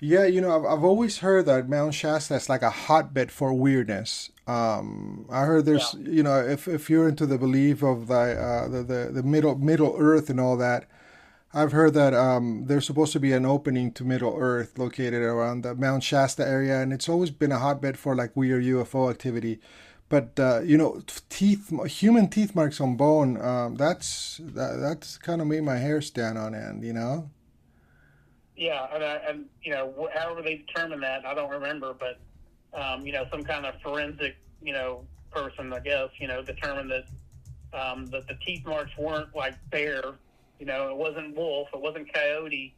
Yeah, you know, I've, I've always heard that Mount Shasta is like a hotbed for weirdness. Um, I heard there's, you know, if, if you're into the belief of the, uh, the, the, the middle, middle earth and all that, I've heard that, um, there's supposed to be an opening to middle earth located around the Mount Shasta area. And it's always been a hotbed for like weird UFO activity. But, uh, you know, teeth, human teeth marks on bone, um, that's, that, that's kind of made my hair stand on end, you know? Yeah, and, I, and you know, however they determine that, I don't remember, but um, you know, some kind of forensic, you know, person, I guess, you know, determined that um, that the teeth marks weren't like bear, you know, it wasn't wolf, it wasn't coyote,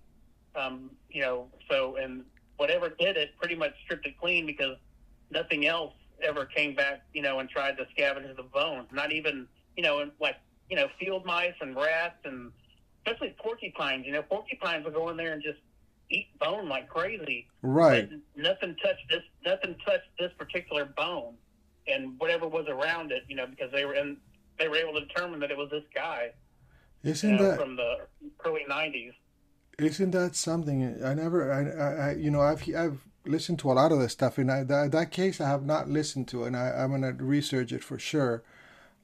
um, you know, so and whatever did it pretty much stripped it clean because nothing else ever came back, you know, and tried to scavenge the bones. Not even, you know, like you know, field mice and rats and especially porcupines. You know, porcupines will go in there and just eat bone like crazy. Right. Nothing touched this. Nothing touched this particular bone, and whatever was around it. You know, because they were in. They were able to determine that it was this guy Isn't know, that from the early '90s. Isn't that something? I never, I, I, I you know, I've I've listened to a lot of this stuff, and I, that that case I have not listened to, and I, I'm gonna research it for sure.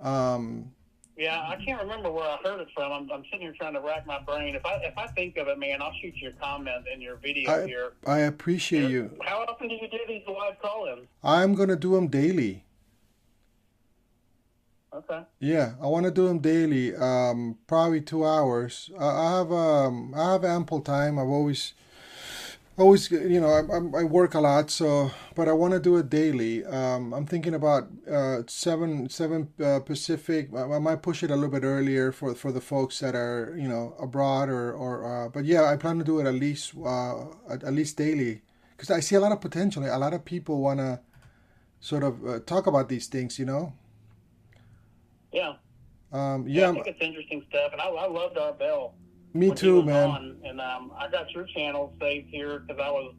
Um, Yeah, I can't remember where I heard it from. I'm, I'm sitting here trying to rack my brain. If I if I think of it, man, I'll shoot you a comment in your video I here. I appreciate you. How often do you do these live call-ins? I'm gonna do them daily. Okay. Yeah, I want to do them daily. Um, probably two hours. I, I have um, I have ample time. I've always, always, you know, I, I'm- work a lot, so but I want to do it daily. Um, I'm thinking about uh, seven seven uh, Pacific. I, I might push it a little bit earlier for for the folks that are you know abroad or or. Uh, but yeah, I plan to do it at least uh, at, at least daily because I see a lot of potential. A lot of people want to sort of uh, talk about these things. You know. Yeah. Um, Yeah, yeah, I think it's interesting stuff, and I, I loved Art Bell. Me too, man. on, and um, I got your channel saved here because I was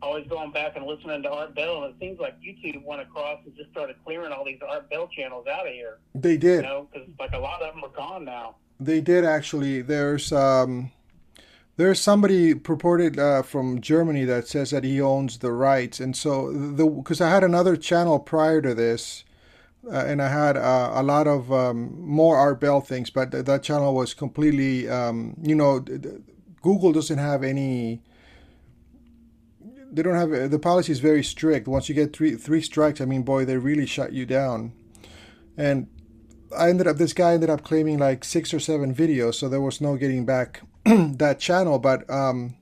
always going back and listening to Art Bell, and it seems like YouTube went across and just started clearing all these Art Bell channels out of here. They did, You know, because like a lot of them are gone now. They did actually. There's um, there's somebody purported uh, from Germany that says that he owns the rights, and so the because I had another channel prior to this, uh, and I had uh, a lot of um, more Art Bell things, but th- that channel was completely, um, you know, th- th- Google doesn't have any. They don't have the policy is very strict. Once you get three three strikes, I mean, boy, they really shut you down, and I ended up this guy ended up claiming like six or seven videos, so there was no getting back (clears throat) that channel. But um,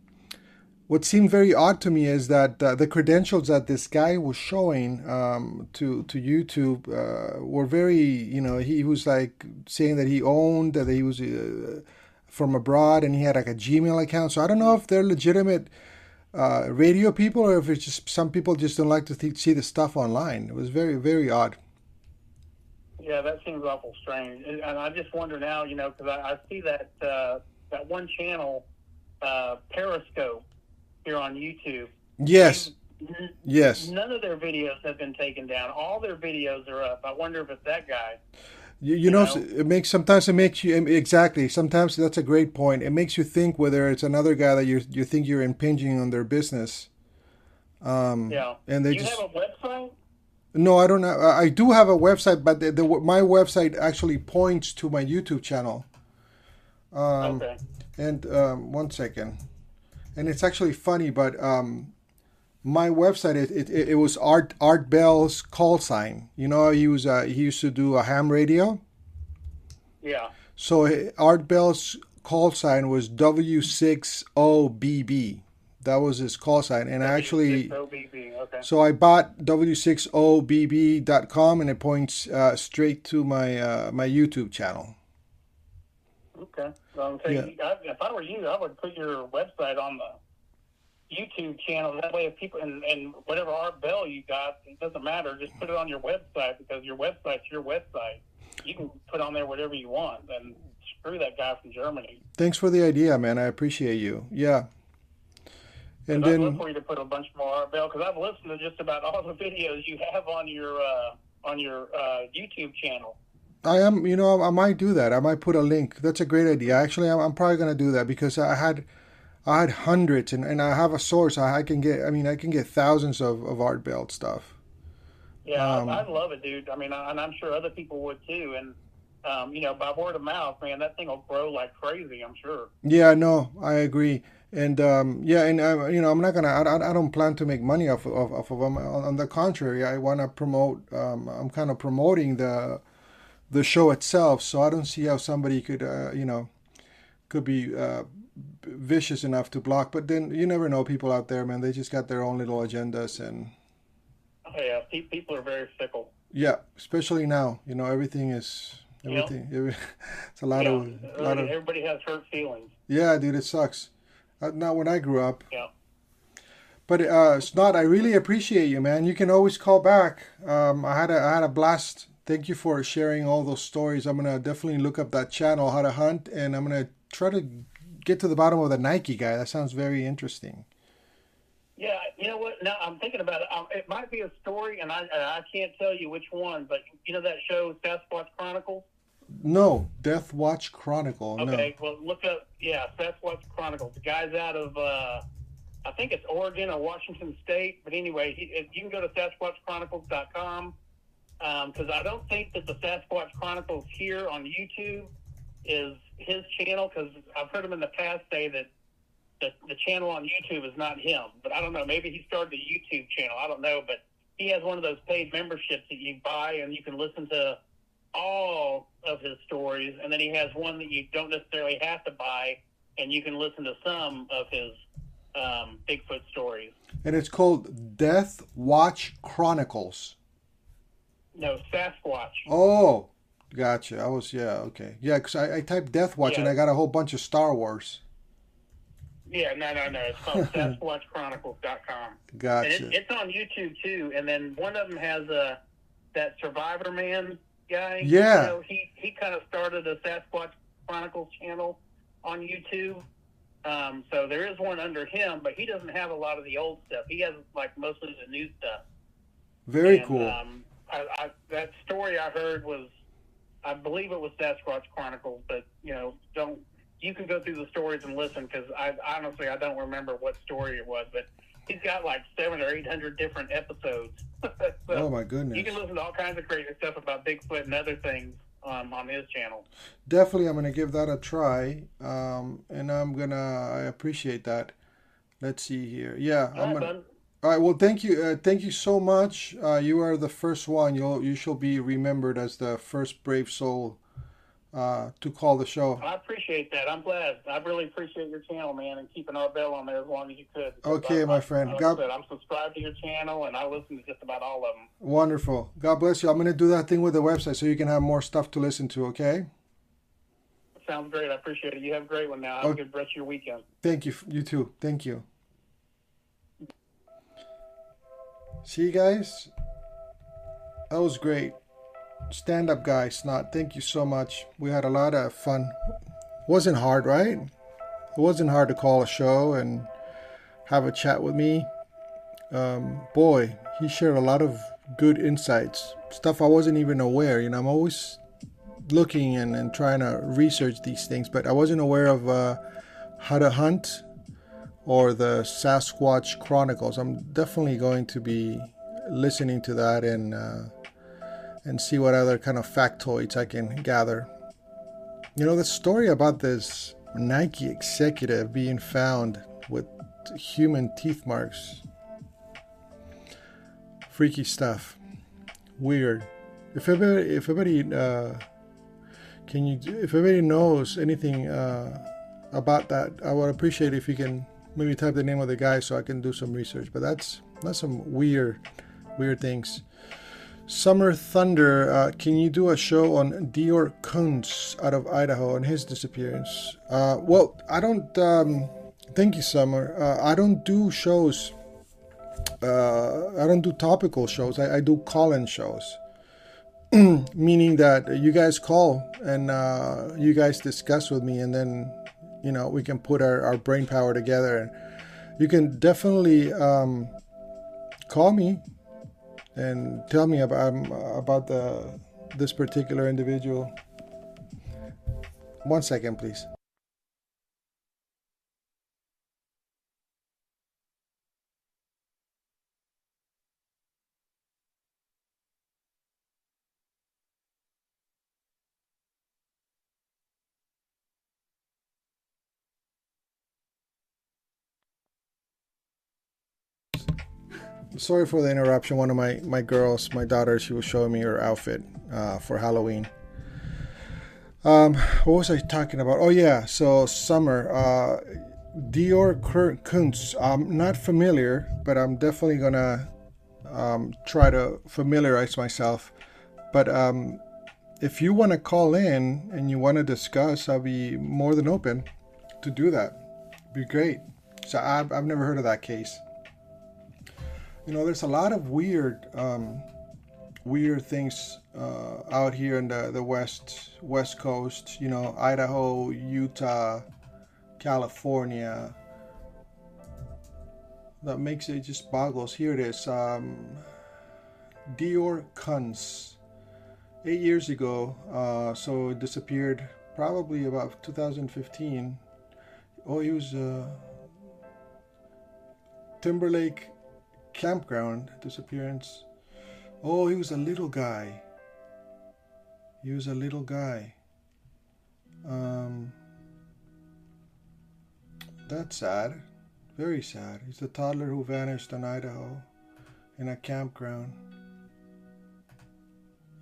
what seemed very odd to me is that uh, the credentials that this guy was showing um, to to YouTube uh, were very, you know, he was like saying that he owned that he was uh, from abroad and he had like a Gmail account. So I don't know if they're legitimate uh, radio people or if it's just some people just don't like to th- see the stuff online. It was very very odd. Yeah, that seems awful strange, and I just wonder now, you know, because I, I see that uh, that one channel, uh, Periscope, here on YouTube. Yes, N- yes. None of their videos have been taken down. All their videos are up. I wonder if it's that guy. You, you know, know? it makes sometimes it makes you exactly. Sometimes that's a great point. It makes you think whether it's another guy that you you think you're impinging on their business. Um, Yeah. and they you just have a website? no, I don't know. I I do have a website, but the, the my website actually points to my YouTube channel. Um, okay. And um, one second, and it's actually funny, but um, my website it, it, it was Art Art Bell's call sign. You know, he was uh, he used to do a ham radio. Yeah. So Art Bell's call sign was W6OBB. That was his call sign, and I actually Okay. so I bought W6OBB.com, and it points uh, straight to my uh, my YouTube channel. Okay. So Yeah. I, if I were you, I would put your website on the YouTube channel. That way, if people and, and whatever Art Bell you got, it doesn't matter. Just put it on your website because your website's your website. You can put on there whatever you want and screw that guy from Germany. Thanks for the idea, man. I appreciate you. Yeah. And then I'd love for you to put a bunch more Art Bell because I've listened to just about all the (laughs) videos you have on your uh, on your uh, YouTube channel. I am, you know, I might do that. I might put a link. That's a great idea. Actually, I'm, I'm probably gonna do that because I had, I had hundreds, and, and I have a source. I, I can get. I mean, I can get thousands of of Art Bell stuff. Yeah, Um, I, I love it, dude. I mean, I, and I'm sure other people would too. And um, you know, by word of mouth, man, that thing will grow like crazy. I'm sure. Yeah, no, I agree. And um, yeah, and I, you know, I'm not gonna. I, I I don't plan to make money off of off of them. On, on the contrary, I want to promote. Um, I'm kind of promoting the the show itself. So I don't see how somebody could, uh, you know, could be uh, vicious enough to block. But then you never know. People out there, man, they just got their own little agendas, and Oh, yeah, people are very fickle. yeah, especially now. You know, everything is everything. (laughs) it's a lot Yeah, of a lot of everybody has hurt feelings. yeah, dude. It sucks. Uh, not when I grew up. Yeah. But uh, Snot, I really appreciate you, man. You can always call back. Um, I had a I had a blast. Thank you for sharing all those stories. I'm gonna definitely look up that channel, How to Hunt, and I'm gonna try to get to the bottom of the Nike guy. That sounds very interesting. Yeah, you know what? Now I'm thinking about it. Um, it might be a story, and I and I can't tell you which one. But you know that show Sasquatch Chronicles. No, Death Watch Chronicle. Okay, well look up. Yeah, Sasquatch Chronicles. The guy's out of uh, I think it's Oregon or Washington State. But anyway, he, you can go to SasquatchChronicles.com because I don't think that the Sasquatch Chronicles here on YouTube is his channel because I've heard him in the past say that the, the channel on YouTube is not him. But I don't know. Maybe he started a YouTube channel. I don't know. But he has one of those paid memberships that you buy and you can listen to all of his stories. And then he has one that you don't necessarily have to buy and you can listen to some of his um, Bigfoot stories. And it's called Death Watch Chronicles. No, Sasquatch. Oh, gotcha. I was yeah okay yeah because I, I typed Death Watch and I got a whole bunch of Star Wars. Yeah, no, no, no. It's called (laughs) SasquatchChronicles.com. And Gotcha. it, it's on YouTube too. And then one of them has a that Survivor Man guy. Yeah. You know, he he kind of started a Sasquatch Chronicles channel on YouTube. Um, so there is one under him, but he doesn't have a lot of the old stuff. He has like mostly the new stuff. Very And, cool. Um, I, I, that story I heard was, I believe it was Sasquatch Chronicles, but you know, don't you can go through the stories and listen because I honestly I don't remember what story it was, but he's got like seven or eight hundred different episodes. (laughs) so oh my goodness. you can listen to all kinds of crazy stuff about Bigfoot and other things um, on his channel. Definitely, I'm gonna give that a try. Um, and I'm gonna. I appreciate that. Let's see here. Yeah, All I'm right, gonna. All right. Well, thank you. Uh, thank you so much. Uh, you are the first one. You'll you shall be remembered as the first brave soul uh, to call the show. I appreciate that. I'm glad. I really appreciate your channel, man, and keeping Art Bell on there as long as you could. Okay, I- my I- friend. Like God- said, I'm subscribed to your channel, and I listen to just about all of them. Wonderful. God bless you. I'm gonna do that thing with the website so you can have more stuff to listen to. Okay. Sounds great. I appreciate it. You have a great one now. Have a Okay. good rest of your weekend. Thank you. You too. Thank you. See, you guys, that was great. Stand up, guy, Snot. Thank you so much. We had a lot of fun. Wasn't hard, right? It wasn't hard to call a show and have a chat with me. Um, boy, he shared a lot of good insights, stuff I wasn't even aware. You know, I'm always looking and, and trying to research these things, but I wasn't aware of uh, how to hunt or the Sasquatch Chronicles. I'm definitely going to be listening to that and uh, and see what other kind of factoids I can gather. You know, the story about this Nike executive being found with human teeth marks. Freaky stuff. Weird. If everybody, if everybody, uh, can you, if everybody knows anything uh, about that, I would appreciate if you can maybe type the name of the guy so I can do some research. But that's that's some weird, weird things. Summer Thunder, uh, can you do a show on DeOrr Kunz out of Idaho and his disappearance? Uh, well, I don't. Um, thank you, Summer. Uh, I don't do shows. Uh, I don't do topical shows. I, I do call-in shows. (clears throat) meaning that you guys call and uh, you guys discuss with me, and then you know we can put our, our brain power together. And you can definitely um, call me and tell me about um, about the this particular individual. One second, please. Sorry for the interruption. One of my my girls, my daughter, she was showing me her outfit uh, for Halloween. Um, what was I talking about? Oh yeah, so summer. Uh, DeOrr Kunz. I'm not familiar, but I'm definitely gonna um, try to familiarize myself. But um, if you want to call in and you want to discuss, I'll be more than open to do that. Be great. So I've, I've never heard of that case you know, there's a lot of weird, um, weird things uh, out here in the, the west west coast. You know, Idaho, Utah, California. That makes it just boggles. Here it is. Um, DeOrr Kunz. Eight years ago, uh, so it disappeared probably about 2015. Oh, he was uh, Timberlake campground disappearance. Oh, he was a little guy. He was a little guy. Um, that's sad. Very sad. He's the toddler who vanished in Idaho in a campground.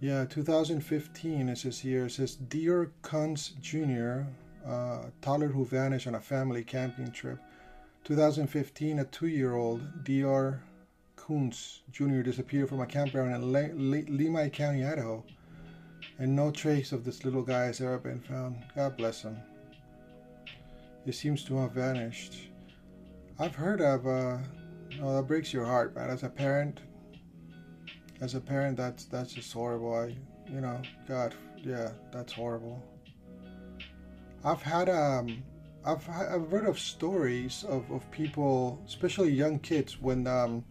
Yeah, 2015 is his year. It says DeOrr Kunz Jr., uh, toddler who vanished on a family camping trip. 2015, a two year old DeOrr Kunz Jr. disappeared from a campground in Le- Le- Lemhi County, Idaho, and no trace of this little guy has ever been found. God bless him. He seems to have vanished. I've heard of, uh, oh, that breaks your heart, man. As a parent, as a parent, that's that's just horrible. I, you know, God, yeah, that's horrible. I've had um, I've I've heard of stories of, of people, especially young kids, when um,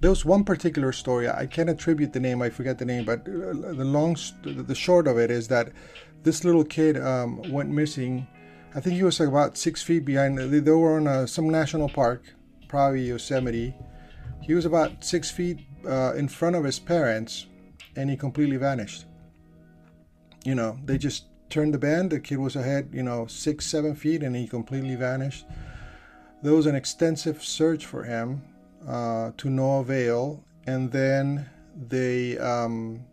there was one particular story. I can't attribute the name. I forget the name, but uh, the long, the short of it is that this little kid um, went missing. I think he was about six feet behind. They were on a, uh, some national park, probably Yosemite. He was about six feet uh, in front of his parents, and he completely vanished. You know, they just turned the bend. The kid was ahead, you know, six, seven feet, and he completely vanished. There was an extensive search for him uh, to no avail, and then they um,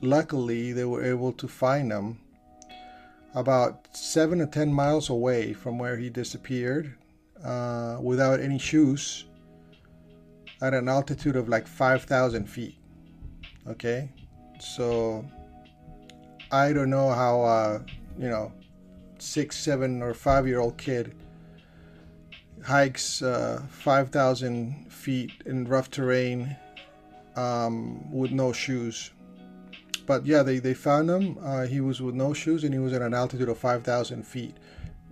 luckily they were able to find him about seven or ten miles away from where he disappeared uh, without any shoes at an altitude of like 5,000 feet. Okay, so I don't know how uh, you know six, seven, or five year old kid hikes uh, 5,000 feet in rough terrain um, with no shoes. But yeah, they, they found him. Uh, he was with no shoes and he was at an altitude of 5,000 feet.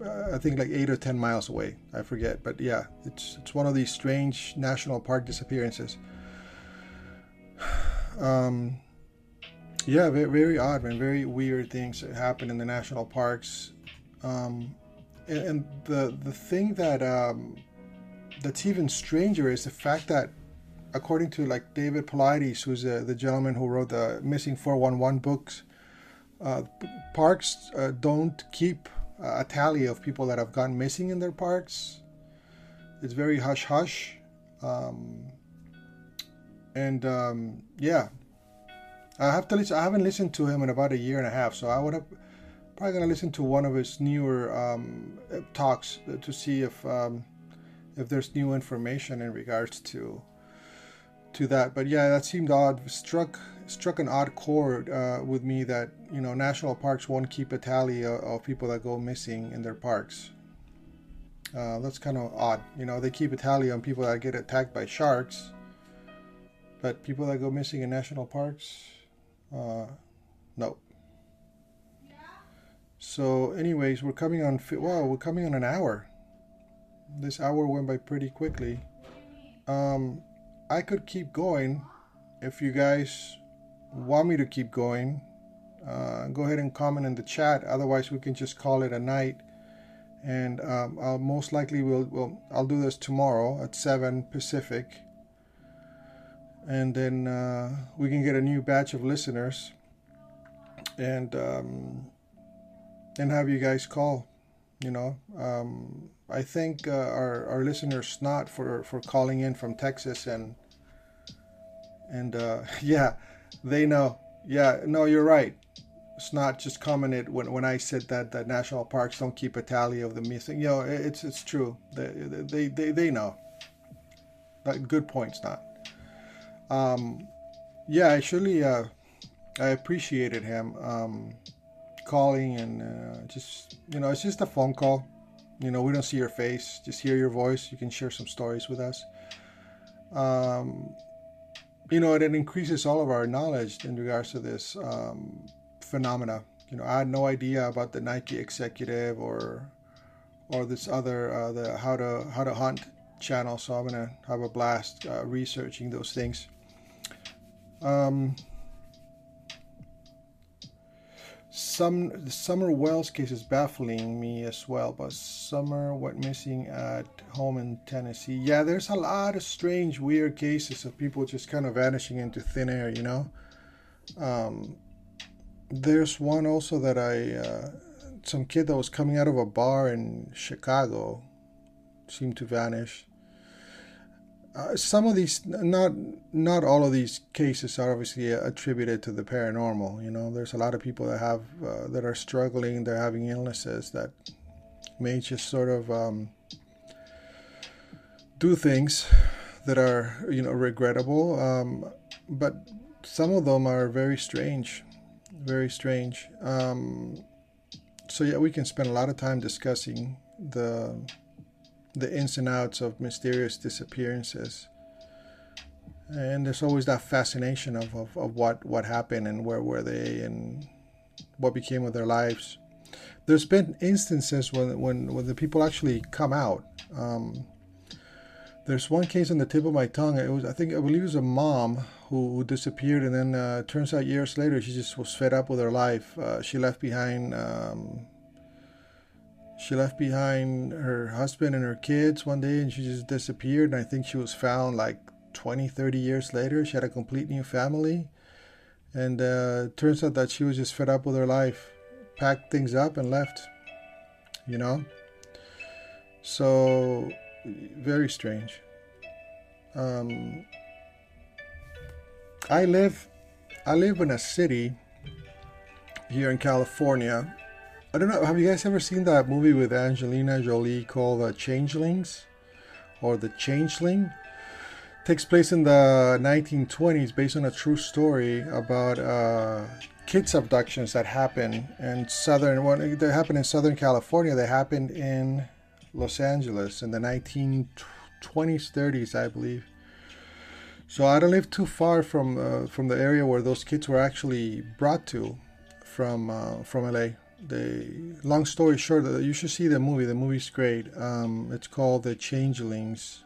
Uh, I think like eight or 10 miles away. I forget. But yeah, it's, it's one of these strange national park disappearances. (sighs) Um, yeah, very, very odd, man. Very weird things that happen in the national parks. Um, and the the thing that um, that's even stranger is the fact that according to like David Paulides, who's uh, the gentleman who wrote the Missing 411 books, uh, parks uh, don't keep a tally of people that have gone missing in their parks. It's very hush hush. Um, and um, yeah, I have to listen. I haven't listened to him in about a year and a half, so I would have probably gonna listen to one of his newer um, talks to see if um, if there's new information in regards to to that. But yeah, that seemed odd. Struck struck an odd chord uh, with me that you know national parks won't keep a tally of, people that go missing in their parks. Uh, that's kind of odd. You know, they keep a tally on people that get attacked by sharks, but people that go missing in national parks, Uh, no. So, anyways, we're coming on. Wow, we're coming on an hour. This hour went by pretty quickly. Um, I could keep going if you guys want me to keep going. Uh, go ahead and comment in the chat. Otherwise, we can just call it a night. And um, I'll most likely will will I'll do this tomorrow at seven Pacific. And then uh, we can get a new batch of listeners. And um, and have you guys call. You know, um, I thank uh, our our listener Snot for for calling in from Texas and and uh, (laughs) yeah, they know. Yeah, no, you're right. Snot just commented when, when I said that that national parks don't keep a tally of the missing. You know, it's it's true. They they they, they know. Good point, Snot. Um, yeah, actually, uh, I appreciated him. Um, calling and uh, just you know it's just a phone call. You know we don't see your face just hear your voice. You can share some stories with us. Um, you know it, it increases all of our knowledge in regards to this um, phenomena. You know i had no idea about the nike executive or or this other uh, the how to how to hunt channel. So i'm gonna have a blast uh, researching those things. Um, some the Summer Wells case is baffling me as well, but Summer went missing at home in Tennessee. Yeah, there's a lot of strange, weird cases of people just kind of vanishing into thin air, you know. Um, there's one also that I, uh, some kid that was coming out of a bar in Chicago seemed to vanish uh, some of these not not all of these cases are obviously attributed to the paranormal you know? There's a lot of people that have uh, that are struggling they're having illnesses that may just sort of um, do things that are you know regrettable um, but some of them are very strange very strange. Um, so yeah we can spend a lot of time discussing the the ins and outs of mysterious disappearances. And there's always that fascination of, of, of what, what happened and where were they and what became of their lives. There's been instances when, when, when the people actually come out. Um, there's one case on the tip of my tongue. It was, I think, I believe it was a mom who, who disappeared, and then uh, turns out years later she just was fed up with her life. Uh, she left behind um, she left behind her husband and her kids one day and she just disappeared. And I think she was found like 20, 30 years later. She had a complete new family. And uh, turns out that she was just fed up with her life, packed things up and left, you know? So, very strange. Um, I live, I live in a city here in California I don't know. Have you guys ever seen that movie with Angelina Jolie called The Changelings or The Changeling? It takes place in the 1920s, based on a true story about uh, kids abductions that happen in southern. Well, they happen in Southern California. They happened in Los Angeles in the 1920s, 30s, I believe. So I don't live too far from uh, from the area where those kids were actually brought to from uh, from LA the long story short, you should see the movie. The movie's great. Um, it's called The Changelings.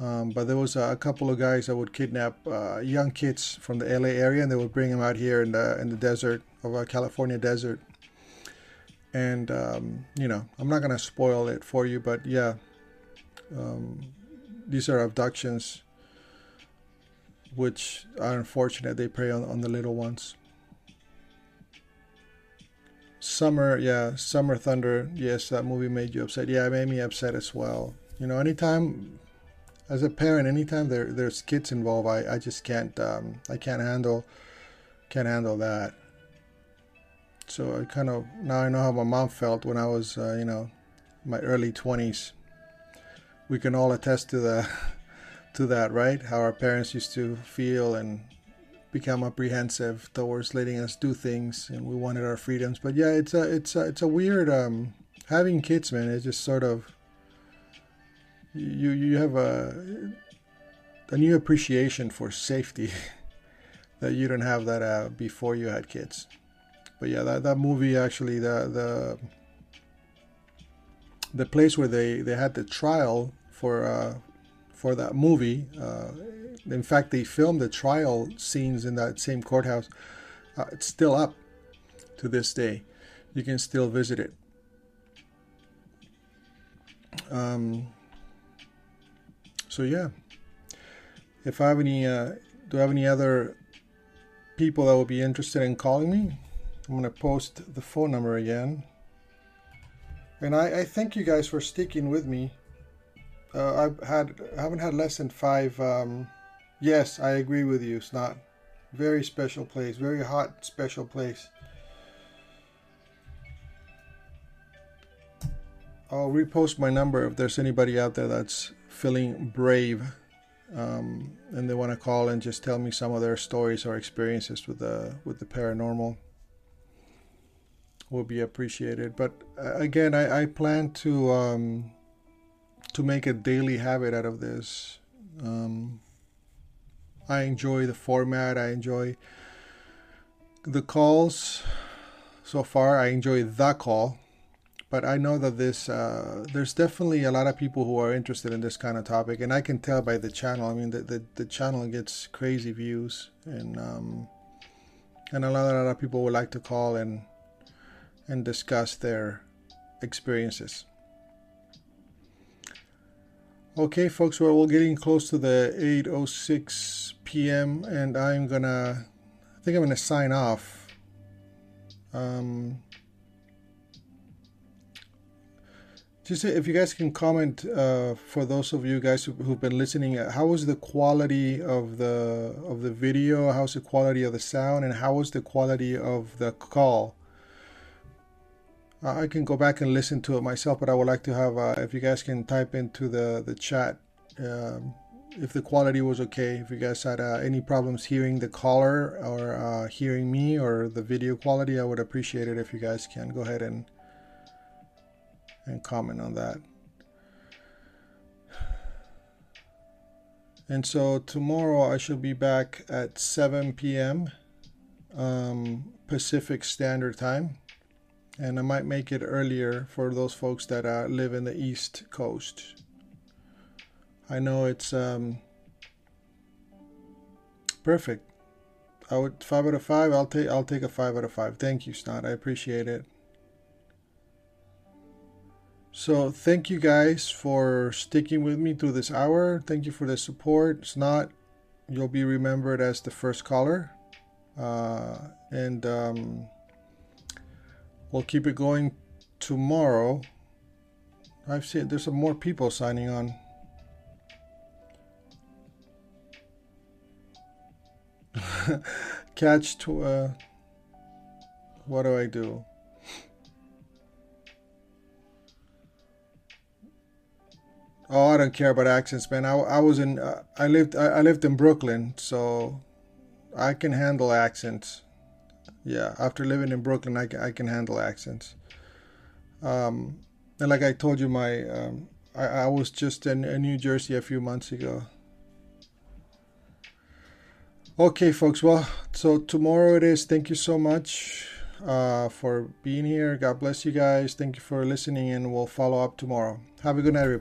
Um, but there was a, a, couple of guys that would kidnap uh, young kids from the LA area, and they would bring them out here in the in the desert of a California desert. And um, you know, I'm not gonna spoil it for you, but yeah, um, these are abductions, which are unfortunate. They prey on, on the little ones. Summer, yeah, Summer Thunder. Yes, that movie made you upset. Yeah, it made me upset as well. You know, anytime as a parent, anytime there there's kids involved, I, I just can't um, I can't handle can't handle that. So I kind of now I know how my mom felt when I was uh, you know my early twenties. We can all attest to the (laughs) to that, right? How our parents used to feel and become apprehensive towards letting us do things, and we wanted our freedoms. But yeah, it's a it's a it's a weird um, having kids, man. It's just sort of you you have a a new appreciation for safety (laughs) that you didn't have that uh, before you had kids. But yeah, that, that movie actually the the the place where they, they had the trial for uh, for that movie. Uh, in fact, they filmed the trial scenes in that same courthouse. Uh, it's still up to this day. You can still visit it. Um, so yeah, if I have any, uh, do I have any other people that would be interested in calling me? I'm gonna post the phone number again. And I, I thank you guys for sticking with me. Uh, I've had I haven't had less than five. Um, yes, I agree with you. It's not very special place, very hot special place. I'll repost my number if there's anybody out there that's feeling brave um, and they want to call and just tell me some of their stories or experiences with the with the paranormal will be appreciated but uh, again I, I plan to um, to make a daily habit out of this um, I enjoy the format I enjoy the calls so far I enjoy the call but I know that this uh, there's definitely a lot of people who are interested in this kind of topic, and I can tell by the channel. I mean, the the, the channel gets crazy views, and um, and a lot, a lot of people would like to call and and discuss their experiences. Okay, folks, well, we're getting close to the 8:06 p.m. and I'm gonna, I think I'm gonna sign off. Um, just if you guys can comment uh, for those of you guys who, have been listening uh, how was the quality of the of the video how's the quality of the sound and how was the quality of the call i can go back and listen to it myself but i would like to have uh, if you guys can type into the the chat um, if the quality was okay if you guys had uh, any problems hearing the caller or uh, hearing me or the video quality i would appreciate it if you guys can go ahead and and comment on that. And so tomorrow I shall be back at 7 p.m. Um, Pacific Standard Time. And I might make it earlier for those folks that uh, live in the East Coast. I know it's um, perfect. I would five out of five. I'll take I'll take a five out of five. Thank you, Snot. I appreciate it. So thank you guys for sticking with me through this hour. Thank you for the support. It's not, you'll be remembered as the first caller. Uh, and um, we'll keep it going tomorrow. I've seen there's some more people signing on. (laughs) Catch to uh, what do I do? Oh, I don't care about accents, man. I, I was in uh, I lived I, I, lived in Brooklyn, so I can handle accents. Yeah, after living in Brooklyn, I can, I can handle accents. Um, and like I told you, my um, I, I was just in, in New Jersey a few months ago. Okay, folks. Well, so tomorrow it is. Thank you so much uh, for being here. God bless you guys. Thank you for listening, and we'll follow up tomorrow. Have a good night, everybody.